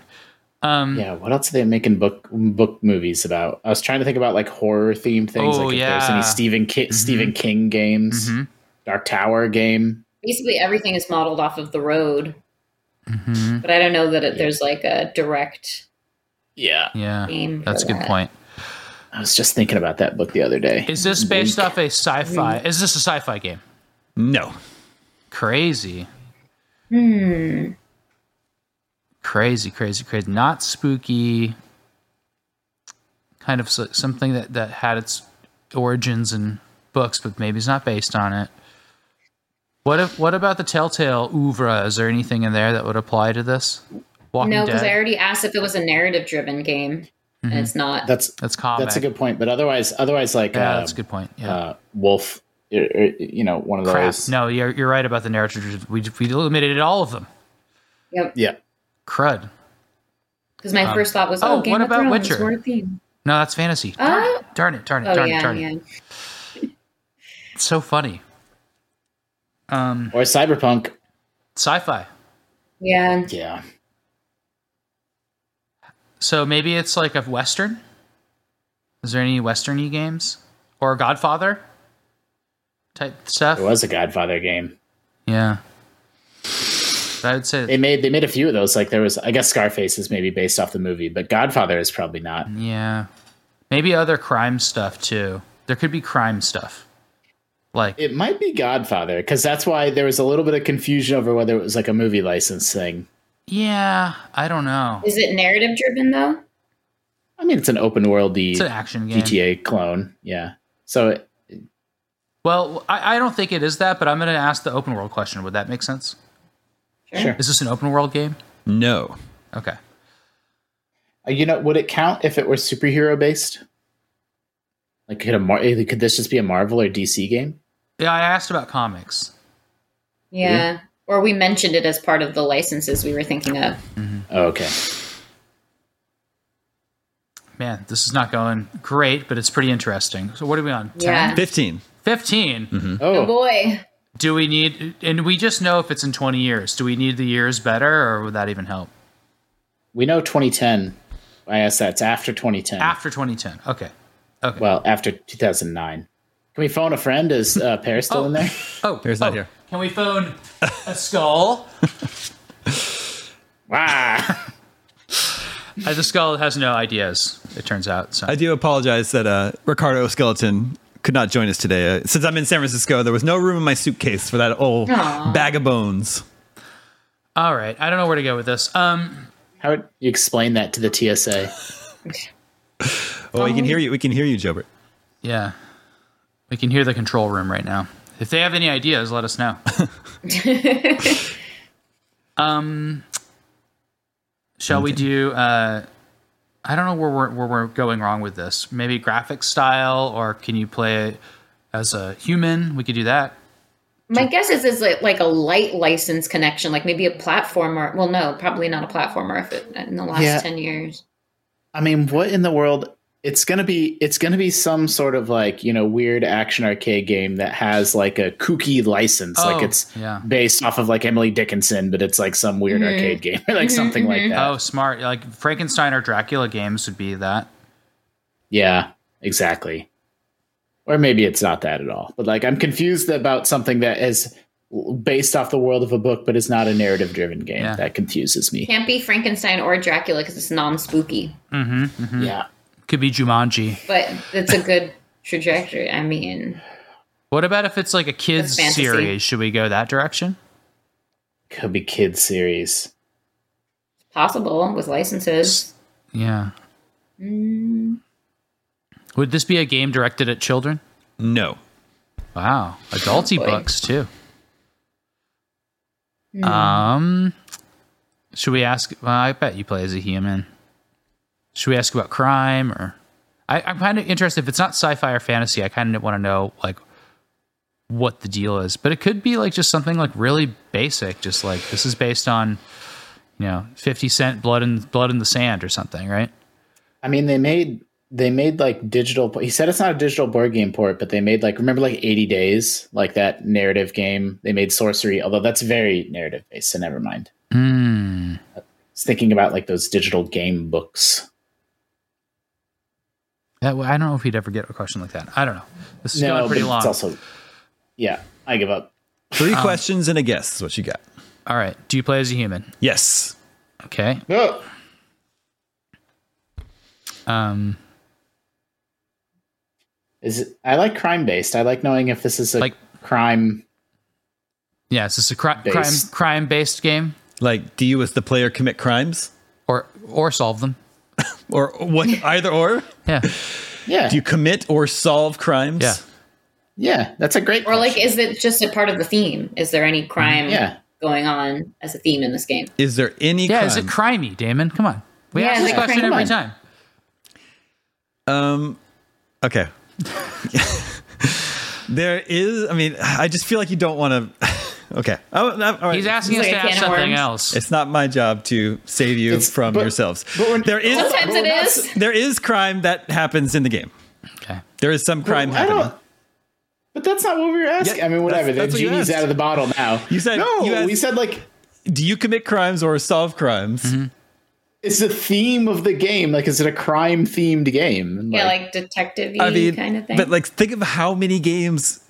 Speaker 2: Um,
Speaker 3: Yeah, what else are they making book book movies about? I was trying to think about like horror themed things.
Speaker 2: Oh,
Speaker 3: like if there's
Speaker 2: yeah.
Speaker 3: any Stephen Ki- Stephen King games,
Speaker 2: Mhm.
Speaker 3: Dark Tower game.
Speaker 4: Basically, everything is modeled off of the road,
Speaker 2: mhm.
Speaker 4: but I don't know that it, there's like a direct
Speaker 3: Yeah,
Speaker 2: Yeah,
Speaker 4: game.
Speaker 2: that's a good
Speaker 4: that.
Speaker 2: point.
Speaker 3: I was just thinking about that book the other day.
Speaker 2: Is this based
Speaker 3: Wink.
Speaker 2: off a sci-fi? Is this a sci-fi game?
Speaker 1: No.
Speaker 2: Crazy.
Speaker 4: Hmm.
Speaker 2: Crazy, crazy, crazy. Not spooky. Kind of something that, that had its origins in books, but maybe it's not based on it. What if, what about the Telltale oeuvre? Is there anything in there that would apply to this? Walking
Speaker 4: no, because I already asked if it was a narrative-driven game, and it's not.
Speaker 3: That's
Speaker 2: That's comic.
Speaker 3: that's a good point. But otherwise, otherwise, like
Speaker 2: Yeah,
Speaker 3: uh,
Speaker 2: that's a good point. Yeah.
Speaker 3: uh, Wolf, er, er, you know, one of
Speaker 2: Crap.
Speaker 3: those.
Speaker 2: No, you're, you're right about the narrative. We, we eliminated all of them.
Speaker 4: Yep.
Speaker 3: Yeah,
Speaker 2: Crud.
Speaker 4: Because my first thought was,
Speaker 2: oh,
Speaker 4: oh, Game
Speaker 2: what
Speaker 4: of
Speaker 2: about
Speaker 4: Thrones,
Speaker 2: Witcher? No, that's fantasy.
Speaker 4: Oh.
Speaker 2: Darn it, darn it,
Speaker 4: Oh
Speaker 2: darn it,
Speaker 4: yeah,
Speaker 2: darn it.
Speaker 4: yeah.
Speaker 2: It's so funny. Um,
Speaker 3: or Cyberpunk.
Speaker 2: sci-fi.
Speaker 4: Yeah.
Speaker 3: Yeah,
Speaker 2: So maybe it's like a western. Is there any westerny games or Godfather type stuff?
Speaker 3: It was a Godfather game.
Speaker 2: Yeah. I would say
Speaker 3: They made they made a few of those. Like there was, I guess Scarface is maybe based off the movie, but Godfather is probably not.
Speaker 2: yeah. Maybe other crime stuff too. There could be crime stuff. Like
Speaker 3: It might be Godfather because that's why there was a little bit of confusion over whether it was like a movie license thing.
Speaker 2: yeah, I don't know.
Speaker 4: Is it narrative-driven though?
Speaker 3: I mean, it's an open worldy
Speaker 2: It's an action game.
Speaker 3: GTA clone. Yeah, so it,
Speaker 2: Well, I, I don't think it is that, but I'm going to ask the open world question. Would that make sense?
Speaker 3: Sure.
Speaker 2: Is this an open world game?
Speaker 1: No.
Speaker 2: Okay.
Speaker 3: Uh, You know, would it count if it were superhero based? Like, could a Mar- eh, could this just be a Marvel or DC game?
Speaker 2: Yeah, I asked about comics.
Speaker 4: Yeah. Or we mentioned it as part of the licenses we were thinking of.
Speaker 3: Oh, okay.
Speaker 2: Man, this is not going great, but it's pretty interesting. So what are we on? 10?
Speaker 4: Yeah.
Speaker 1: 15.
Speaker 2: 15.
Speaker 3: Oh,
Speaker 4: Oh boy.
Speaker 2: Do we need and we just know if it's in 20 years. Do we need the years better or would that even help?
Speaker 3: we know 2010. I guess that's after 2010.
Speaker 2: After 2010. Okay. Okay.
Speaker 3: well, after 2009. Can we phone a friend? Is uh, Paris still in there? [laughs]
Speaker 2: oh,
Speaker 1: Here's not
Speaker 2: oh,
Speaker 1: here.
Speaker 2: Can we phone a skull? [laughs]
Speaker 3: wow. [laughs]
Speaker 2: Uh, the skull has no ideas, it turns out. So.
Speaker 1: I do apologize that uh, Ricardo Skeleton could not join us today. Uh, since I'm in San Francisco, there was no room in my suitcase for that old
Speaker 4: Aw.
Speaker 1: bag of bones.
Speaker 2: All right. I don't know where to go with this. Um
Speaker 3: How would you explain that to the TSA? [laughs]
Speaker 1: Oh, we can hear you. We can hear you, Jobert.
Speaker 2: yeah. We can hear the control room right now. If they have any ideas, let us know. [laughs] um shall we do uh I don't know where we're where we're going wrong with this. Maybe graphic style or can you play it as a human? We could do that.
Speaker 4: My guess is it's like, like a light license connection, like maybe a platformer. Well, no, probably not a platformer if it, in the last
Speaker 3: Yeah.
Speaker 4: 10 years.
Speaker 3: I mean, what in the world? It's gonna be. It's gonna be some sort of like you know weird action arcade game that has like a kooky license, like
Speaker 2: Oh,
Speaker 3: it's
Speaker 2: yeah.
Speaker 3: based off of like Emily Dickinson, but it's like some weird
Speaker 4: Mhm.
Speaker 3: arcade game, or like mm-hmm, something like mm-hmm. that.
Speaker 2: Oh, smart. Like Frankenstein or Dracula games would be that.
Speaker 3: Yeah, exactly. Or maybe it's not that at all. But like, I'm confused about something that is based off the world of a book, but is not a narrative-driven game.
Speaker 2: Yeah.
Speaker 3: That confuses me.
Speaker 4: Can't be Frankenstein or Dracula because it's non spooky, mm-hmm,
Speaker 3: Yeah.
Speaker 2: Could be Jumanji.
Speaker 4: but it's a good trajectory. I mean,
Speaker 2: What about if it's like a kids
Speaker 4: That's
Speaker 2: series? Should we go that direction?
Speaker 3: Could be kids series.
Speaker 4: possible with licenses.
Speaker 2: Yeah.
Speaker 4: Mm,
Speaker 2: Would this be a game directed at children?
Speaker 1: No.
Speaker 2: Wow, adulty
Speaker 4: boy.
Speaker 2: books too.
Speaker 4: Hmm.
Speaker 2: Um, should we ask? Well, I bet you play as a human. Should we ask about crime or? I, I'm kind of interested. If it's not sci-fi or fantasy, I kind of want to know like what the deal is. But it could be like just something like really basic, just like this is based on, you know, Fifty Cent Blood in Blood in the Sand or something, right?
Speaker 3: I mean, they made they made like digital. He said it's not a digital board game port, but they made like remember like 80 Days, like that narrative game. They made Sorcery, although that's very narrative based. So never mind.
Speaker 2: Hmm.
Speaker 3: I was thinking about like those digital game books.
Speaker 2: That, I don't know if he'd ever get a question like that. I don't know. This is
Speaker 3: No,
Speaker 2: going
Speaker 3: but
Speaker 2: pretty
Speaker 3: it's
Speaker 2: long.
Speaker 3: also yeah. I give up.
Speaker 1: Three questions and a guess is what you got.
Speaker 2: All right. Do you play as a human?
Speaker 1: Yes.
Speaker 2: Okay.
Speaker 3: No.
Speaker 2: Um,
Speaker 3: Is it, I like crime based. I like knowing if this is a
Speaker 2: Like-
Speaker 3: crime
Speaker 2: Yeah, is this a cri- crime crime based game
Speaker 1: Like, do you as the player commit crimes,
Speaker 2: or or solve them?
Speaker 1: Or what? [laughs] Either or.
Speaker 2: Yeah,
Speaker 3: Yeah,
Speaker 1: Do you commit or solve crimes?
Speaker 2: yeah.
Speaker 3: yeah, that's a great.
Speaker 4: Or like, is it just a part of the theme? Is there any crime
Speaker 3: Yeah.
Speaker 4: going on as a theme in this game?
Speaker 1: Is there any?
Speaker 2: Yeah,
Speaker 1: crime?
Speaker 2: is it crimey, Daemon? Come on. We
Speaker 4: Yeah,
Speaker 2: ask this question
Speaker 4: crimey?
Speaker 2: every
Speaker 3: on.
Speaker 2: time.
Speaker 1: Um, okay. [laughs] [laughs] there is. I mean, I just feel like you don't want to. Okay. Oh, no, all right.
Speaker 2: He's asking
Speaker 4: It's
Speaker 2: us
Speaker 4: like
Speaker 2: to
Speaker 4: a
Speaker 2: ask
Speaker 4: can
Speaker 2: something
Speaker 4: worms.
Speaker 2: else.
Speaker 1: It's not my job to save you
Speaker 3: It's-
Speaker 1: from
Speaker 3: but-
Speaker 1: yourselves.
Speaker 3: but we're-
Speaker 1: there is
Speaker 4: Sometimes
Speaker 3: but
Speaker 4: it
Speaker 3: we're not
Speaker 4: is.
Speaker 3: s-
Speaker 1: there is crime that happens in the game.
Speaker 2: okay.
Speaker 1: There is some crime
Speaker 3: I
Speaker 1: happening.
Speaker 3: don't. But that's not what we were asking.
Speaker 1: Yeah,
Speaker 3: I mean, whatever.
Speaker 1: that's- that's
Speaker 3: the genie's
Speaker 1: asked.
Speaker 3: out of the bottle now.
Speaker 1: You said-
Speaker 3: no.
Speaker 1: you asked-
Speaker 3: we said like
Speaker 1: Do you commit crimes or solve crimes?
Speaker 2: Mm-hmm.
Speaker 3: it's the theme of the game. Like, is it a crime themed game?
Speaker 4: Yeah, like detective
Speaker 1: I mean,
Speaker 4: kind of thing.
Speaker 1: but like, think of how many games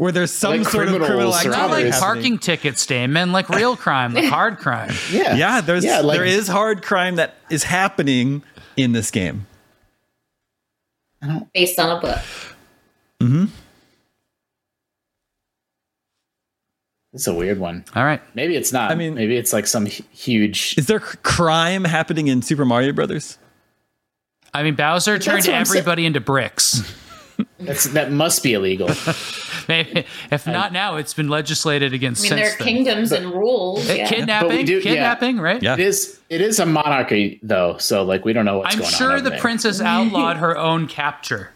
Speaker 1: where there's some
Speaker 3: Like
Speaker 1: sort of criminal activity.
Speaker 2: Not like
Speaker 3: Happening.
Speaker 2: parking tickets, Daemon. Like real crime, like hard crime. [laughs]
Speaker 3: yeah,
Speaker 1: Yeah, there's
Speaker 3: yeah, like,
Speaker 1: there is hard crime that is happening in this game.
Speaker 4: based on a book. Mm-hmm.
Speaker 3: It's a weird one.
Speaker 2: All right.
Speaker 3: Maybe it's not.
Speaker 1: I mean-
Speaker 3: maybe it's like some huge.
Speaker 1: Is there crime happening in Super Mario Brothers?
Speaker 2: I mean, Bowser turned everybody into bricks. [laughs]
Speaker 3: That's that must be illegal. [laughs]
Speaker 2: Maybe, [laughs] if not now, it's been legislated against.
Speaker 4: I
Speaker 2: against
Speaker 4: mean, there are
Speaker 2: then.
Speaker 4: kingdoms and rules. Yeah.
Speaker 2: Kidnapping,
Speaker 3: But we do- yeah.
Speaker 2: kidnapping, right?
Speaker 1: Yeah.
Speaker 3: It is. It is a monarchy though, so like we don't know what's
Speaker 2: I'm
Speaker 3: going on.
Speaker 2: I'm
Speaker 3: sure
Speaker 2: the
Speaker 3: there.
Speaker 2: princess [laughs] outlawed her own capture.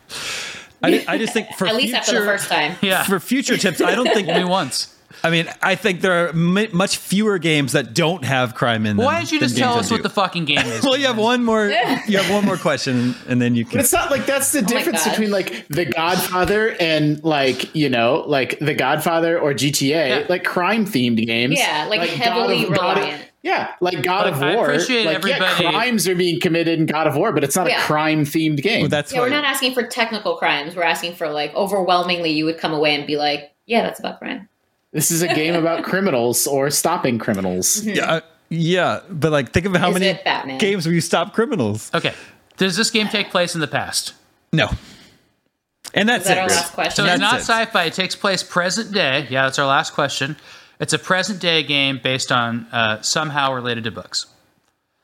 Speaker 1: I, I just think [laughs] for
Speaker 4: At least
Speaker 1: future,
Speaker 4: after the first time.
Speaker 2: Yeah,
Speaker 1: for future tips, I don't think.
Speaker 2: only once.
Speaker 1: I mean, I think there are m- much fewer games that don't have crime in them.
Speaker 2: Why don't you just tell us what
Speaker 1: do.
Speaker 2: the fucking game [laughs] is?
Speaker 1: Well, you have one more. You have one more question, and then you
Speaker 3: But
Speaker 1: can.
Speaker 3: it's not like that's the oh
Speaker 4: difference
Speaker 3: between like The Godfather and like you know like The Godfather or GTA,
Speaker 2: Yeah.
Speaker 3: like crime themed games.
Speaker 4: Yeah, like
Speaker 3: God
Speaker 4: heavily
Speaker 3: of- God of- yeah, like God
Speaker 2: But
Speaker 3: of
Speaker 2: I
Speaker 3: War.
Speaker 2: appreciate
Speaker 3: like, yeah,
Speaker 2: everybody-
Speaker 3: crimes are being committed in God of War, but it's not
Speaker 4: Yeah.
Speaker 3: a crime themed game.
Speaker 1: Well, that's
Speaker 4: Yeah, we're not asking for technical crimes. We're asking for like overwhelmingly, you would come away and be like, "Yeah, that's about crime."
Speaker 3: This is a game about [laughs] criminals or stopping criminals.
Speaker 1: Yeah, uh, yeah, but like, think of how
Speaker 4: Is
Speaker 1: many games where you stop criminals.
Speaker 2: Okay. Does this game take place in the past?
Speaker 1: No, and that's
Speaker 4: Is that
Speaker 1: it.
Speaker 4: our last question?
Speaker 2: So it's not
Speaker 1: it.
Speaker 2: sci-fi. It takes place present day. Yeah, that's our last question. It's a present day game based on uh, somehow related to books.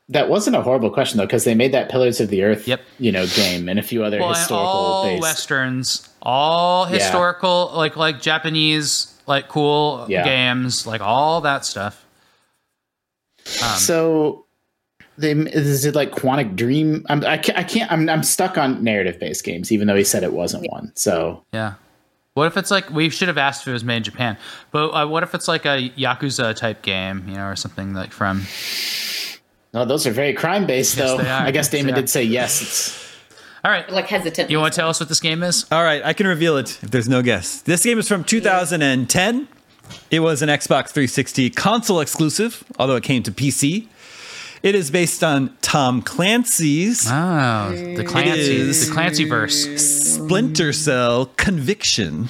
Speaker 3: That wasn't a horrible question though, because they made that Pillars of the Earth,
Speaker 2: Yep.
Speaker 3: you know, game and a few other
Speaker 2: Well,
Speaker 3: historical
Speaker 2: all
Speaker 3: based.
Speaker 2: westerns, all
Speaker 3: Yeah.
Speaker 2: historical, like like Japanese, like cool
Speaker 3: Yeah.
Speaker 2: games, like all that stuff.
Speaker 3: so they is it like Quantic Dream? I'm, I can't. I can't I'm, I'm stuck on narrative based games, even though he said it wasn't one. So
Speaker 2: Yeah. What if it's like we should have asked if it was made in Japan, but uh, what if it's like a Yakuza type game, you know, or something like from?
Speaker 3: no, those are very crime based though.
Speaker 2: they are.
Speaker 3: I guess Daemon
Speaker 2: Yeah.
Speaker 3: did say yes. It's
Speaker 2: All right,
Speaker 4: Like hesitant.
Speaker 2: you want to tell us what this game is?
Speaker 1: All right, I can reveal it if there's no guess. This game is from 2010. It was an Xbox 360 console exclusive, although it came to PC. It is based on Tom Clancy's
Speaker 2: Oh, the Clancy, the Clancy verse.
Speaker 1: Splinter Cell Conviction.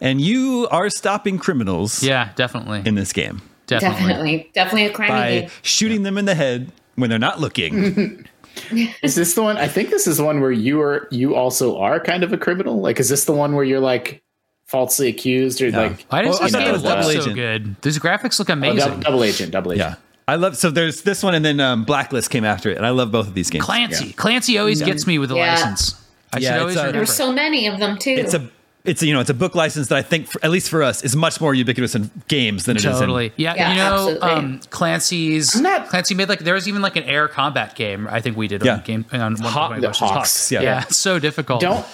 Speaker 1: And you are stopping criminals
Speaker 2: Yeah, definitely,
Speaker 1: in this game
Speaker 2: definitely.
Speaker 4: definitely, definitely a crime
Speaker 1: by
Speaker 4: game.
Speaker 1: shooting them in the head when they're not looking. [laughs] [laughs]
Speaker 3: is this the one? I think this is the one where you are you also are kind of a criminal. Like, is this the one where you're like falsely accused or like
Speaker 2: I didn't
Speaker 1: Well, I
Speaker 2: see
Speaker 1: thought
Speaker 2: this
Speaker 1: that
Speaker 2: game
Speaker 1: was
Speaker 2: look
Speaker 1: Double
Speaker 2: so
Speaker 1: Agent.
Speaker 2: good. These graphics look
Speaker 3: oh,
Speaker 2: amazing.
Speaker 3: dou- double agent, double agent?
Speaker 1: yeah. I love so there's this one and then um, Blacklist came after it, and I love both of these games.
Speaker 2: Clancy, Clancy always gets me with the
Speaker 4: Yeah.
Speaker 2: license. I
Speaker 1: Yeah,
Speaker 2: should always
Speaker 1: a-
Speaker 2: remember.
Speaker 4: There were so many of them too.
Speaker 1: It's a it's a, you know it's a book license that I think for, at least for us is much more ubiquitous in games than it is in
Speaker 2: Totally. Yeah,
Speaker 4: Yeah,
Speaker 2: you know, um, Clancy's
Speaker 3: I'm not-
Speaker 2: Clancy made like there was even like an air combat game. I think we did
Speaker 1: Yeah.
Speaker 2: on game on one
Speaker 1: Hawk-
Speaker 2: point
Speaker 1: the
Speaker 2: questions.
Speaker 3: Hawks.
Speaker 1: Yeah.
Speaker 2: Yeah, it's so difficult.
Speaker 3: Don't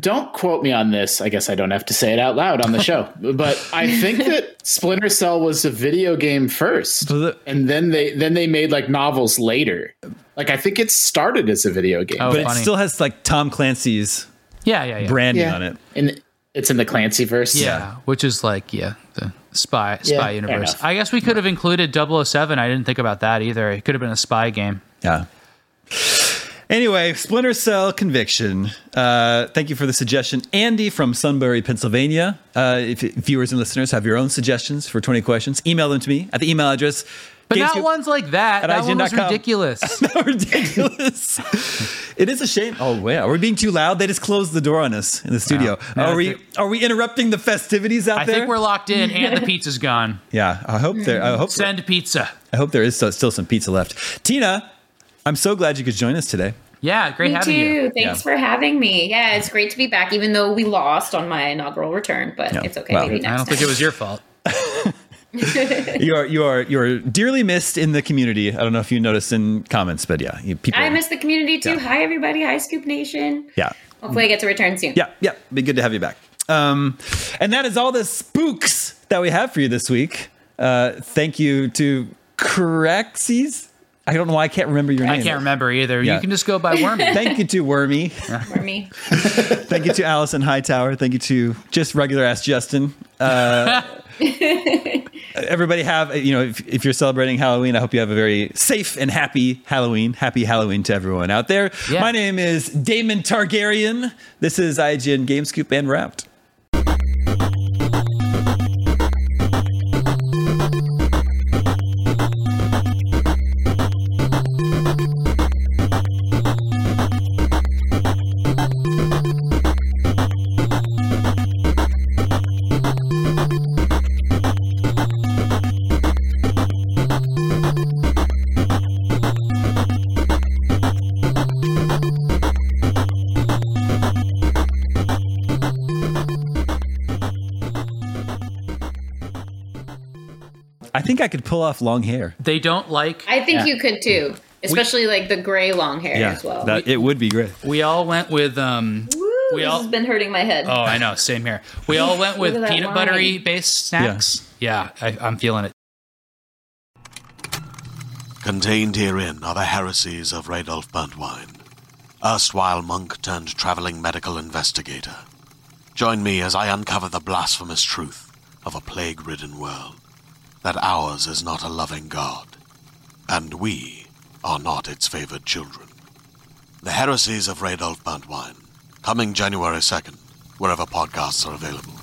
Speaker 3: don't quote me on this. I guess I don't have to say it out loud on the show. [laughs] but I think that Splinter Cell was a video game first, and then they then they made like novels later. Like I think it started as a video game.
Speaker 2: Oh,
Speaker 1: but it still has like Tom Clancy's
Speaker 2: Yeah, yeah, yeah.
Speaker 1: branding
Speaker 3: yeah,
Speaker 1: on it.
Speaker 3: and it's in the Clancy verse.
Speaker 2: yeah, which is like yeah, the spy spy
Speaker 3: Yeah,
Speaker 2: universe. I guess we could have included 007. I didn't think about that either. It could have been a spy game.
Speaker 1: Yeah. Anyway, Splinter Cell Conviction. Uh, thank you for the suggestion, Andy from Sunbury, Pennsylvania. Uh, if if viewers and listeners have your own suggestions for 20 questions, email them to me at the email address
Speaker 2: But not
Speaker 1: GameScoop-
Speaker 2: ones like that.
Speaker 1: at
Speaker 2: That one was
Speaker 1: IGN.com.
Speaker 2: ridiculous. [laughs]
Speaker 1: ridiculous. it is a shame. Oh yeah, are we being too loud? They just closed the door on us in the studio.
Speaker 2: No,
Speaker 1: are we? Are we interrupting the festivities out
Speaker 2: I
Speaker 1: there?
Speaker 2: I think we're locked in, and the [laughs] pizza's gone.
Speaker 1: yeah, I hope there. I hope.
Speaker 2: Send pizza.
Speaker 1: I hope there is still, still some pizza left. Tina, I'm so glad you could join us today.
Speaker 2: Yeah, great
Speaker 4: Me
Speaker 2: having
Speaker 4: too.
Speaker 2: you.
Speaker 4: Thanks
Speaker 1: Yeah.
Speaker 4: for having me. Yeah, it's great to be back, even though we lost on my inaugural return, but
Speaker 1: Yeah.
Speaker 4: it's okay.
Speaker 1: Well,
Speaker 4: Maybe next
Speaker 2: I don't
Speaker 4: time.
Speaker 2: think it was your fault. [laughs]
Speaker 1: You are you are you are dearly missed in the community. I don't know if you noticed in comments, but yeah, you, people.
Speaker 4: I miss the community too.
Speaker 1: Yeah.
Speaker 4: Hi, everybody. Hi, Scoop Nation.
Speaker 1: Yeah,
Speaker 4: Hopefully, I get to return soon.
Speaker 1: yeah, yeah. Be good to have you back. Um, and that is all the spooks that we have for you this week. Uh, thank you to Craxies. I don't know why I can't remember your name.
Speaker 2: I can't remember either.
Speaker 1: Yeah.
Speaker 2: You can just go by Wormy. [laughs]
Speaker 1: Thank you to Wormy.
Speaker 4: For me. [laughs]
Speaker 1: Thank you to Alicent Hightower. Thank you to just regular ass Justin. Uh, everybody have uh, you know if, if you're celebrating Halloween, I hope you have a very safe and happy Halloween. Happy Halloween to everyone out there.
Speaker 2: Yeah.
Speaker 1: My name is Daemon Targaryen. This is IGN Game Scoop and Wrapped. I could pull off long hair.
Speaker 2: They don't like.
Speaker 4: I think
Speaker 1: Yeah.
Speaker 4: you could too, especially like the gray long hair as well.
Speaker 1: that, it would be great.
Speaker 2: We all went with. um
Speaker 4: Woo,
Speaker 2: we
Speaker 4: this
Speaker 2: all-
Speaker 4: has been hurting my head.
Speaker 2: Oh, I know. Same here. We all went [laughs] with
Speaker 4: Look at that
Speaker 2: peanut
Speaker 4: line.
Speaker 2: buttery based snacks. Yeah, I, I'm feeling it.
Speaker 5: Contained herein are the heresies of Radolf Burntwine, erstwhile monk turned traveling medical investigator. Join me as I uncover the blasphemous truth of a plague ridden world that ours is not a loving God, and we are not its favored children. The heresies of Radolf Burntwine, coming January 2nd, wherever podcasts are available.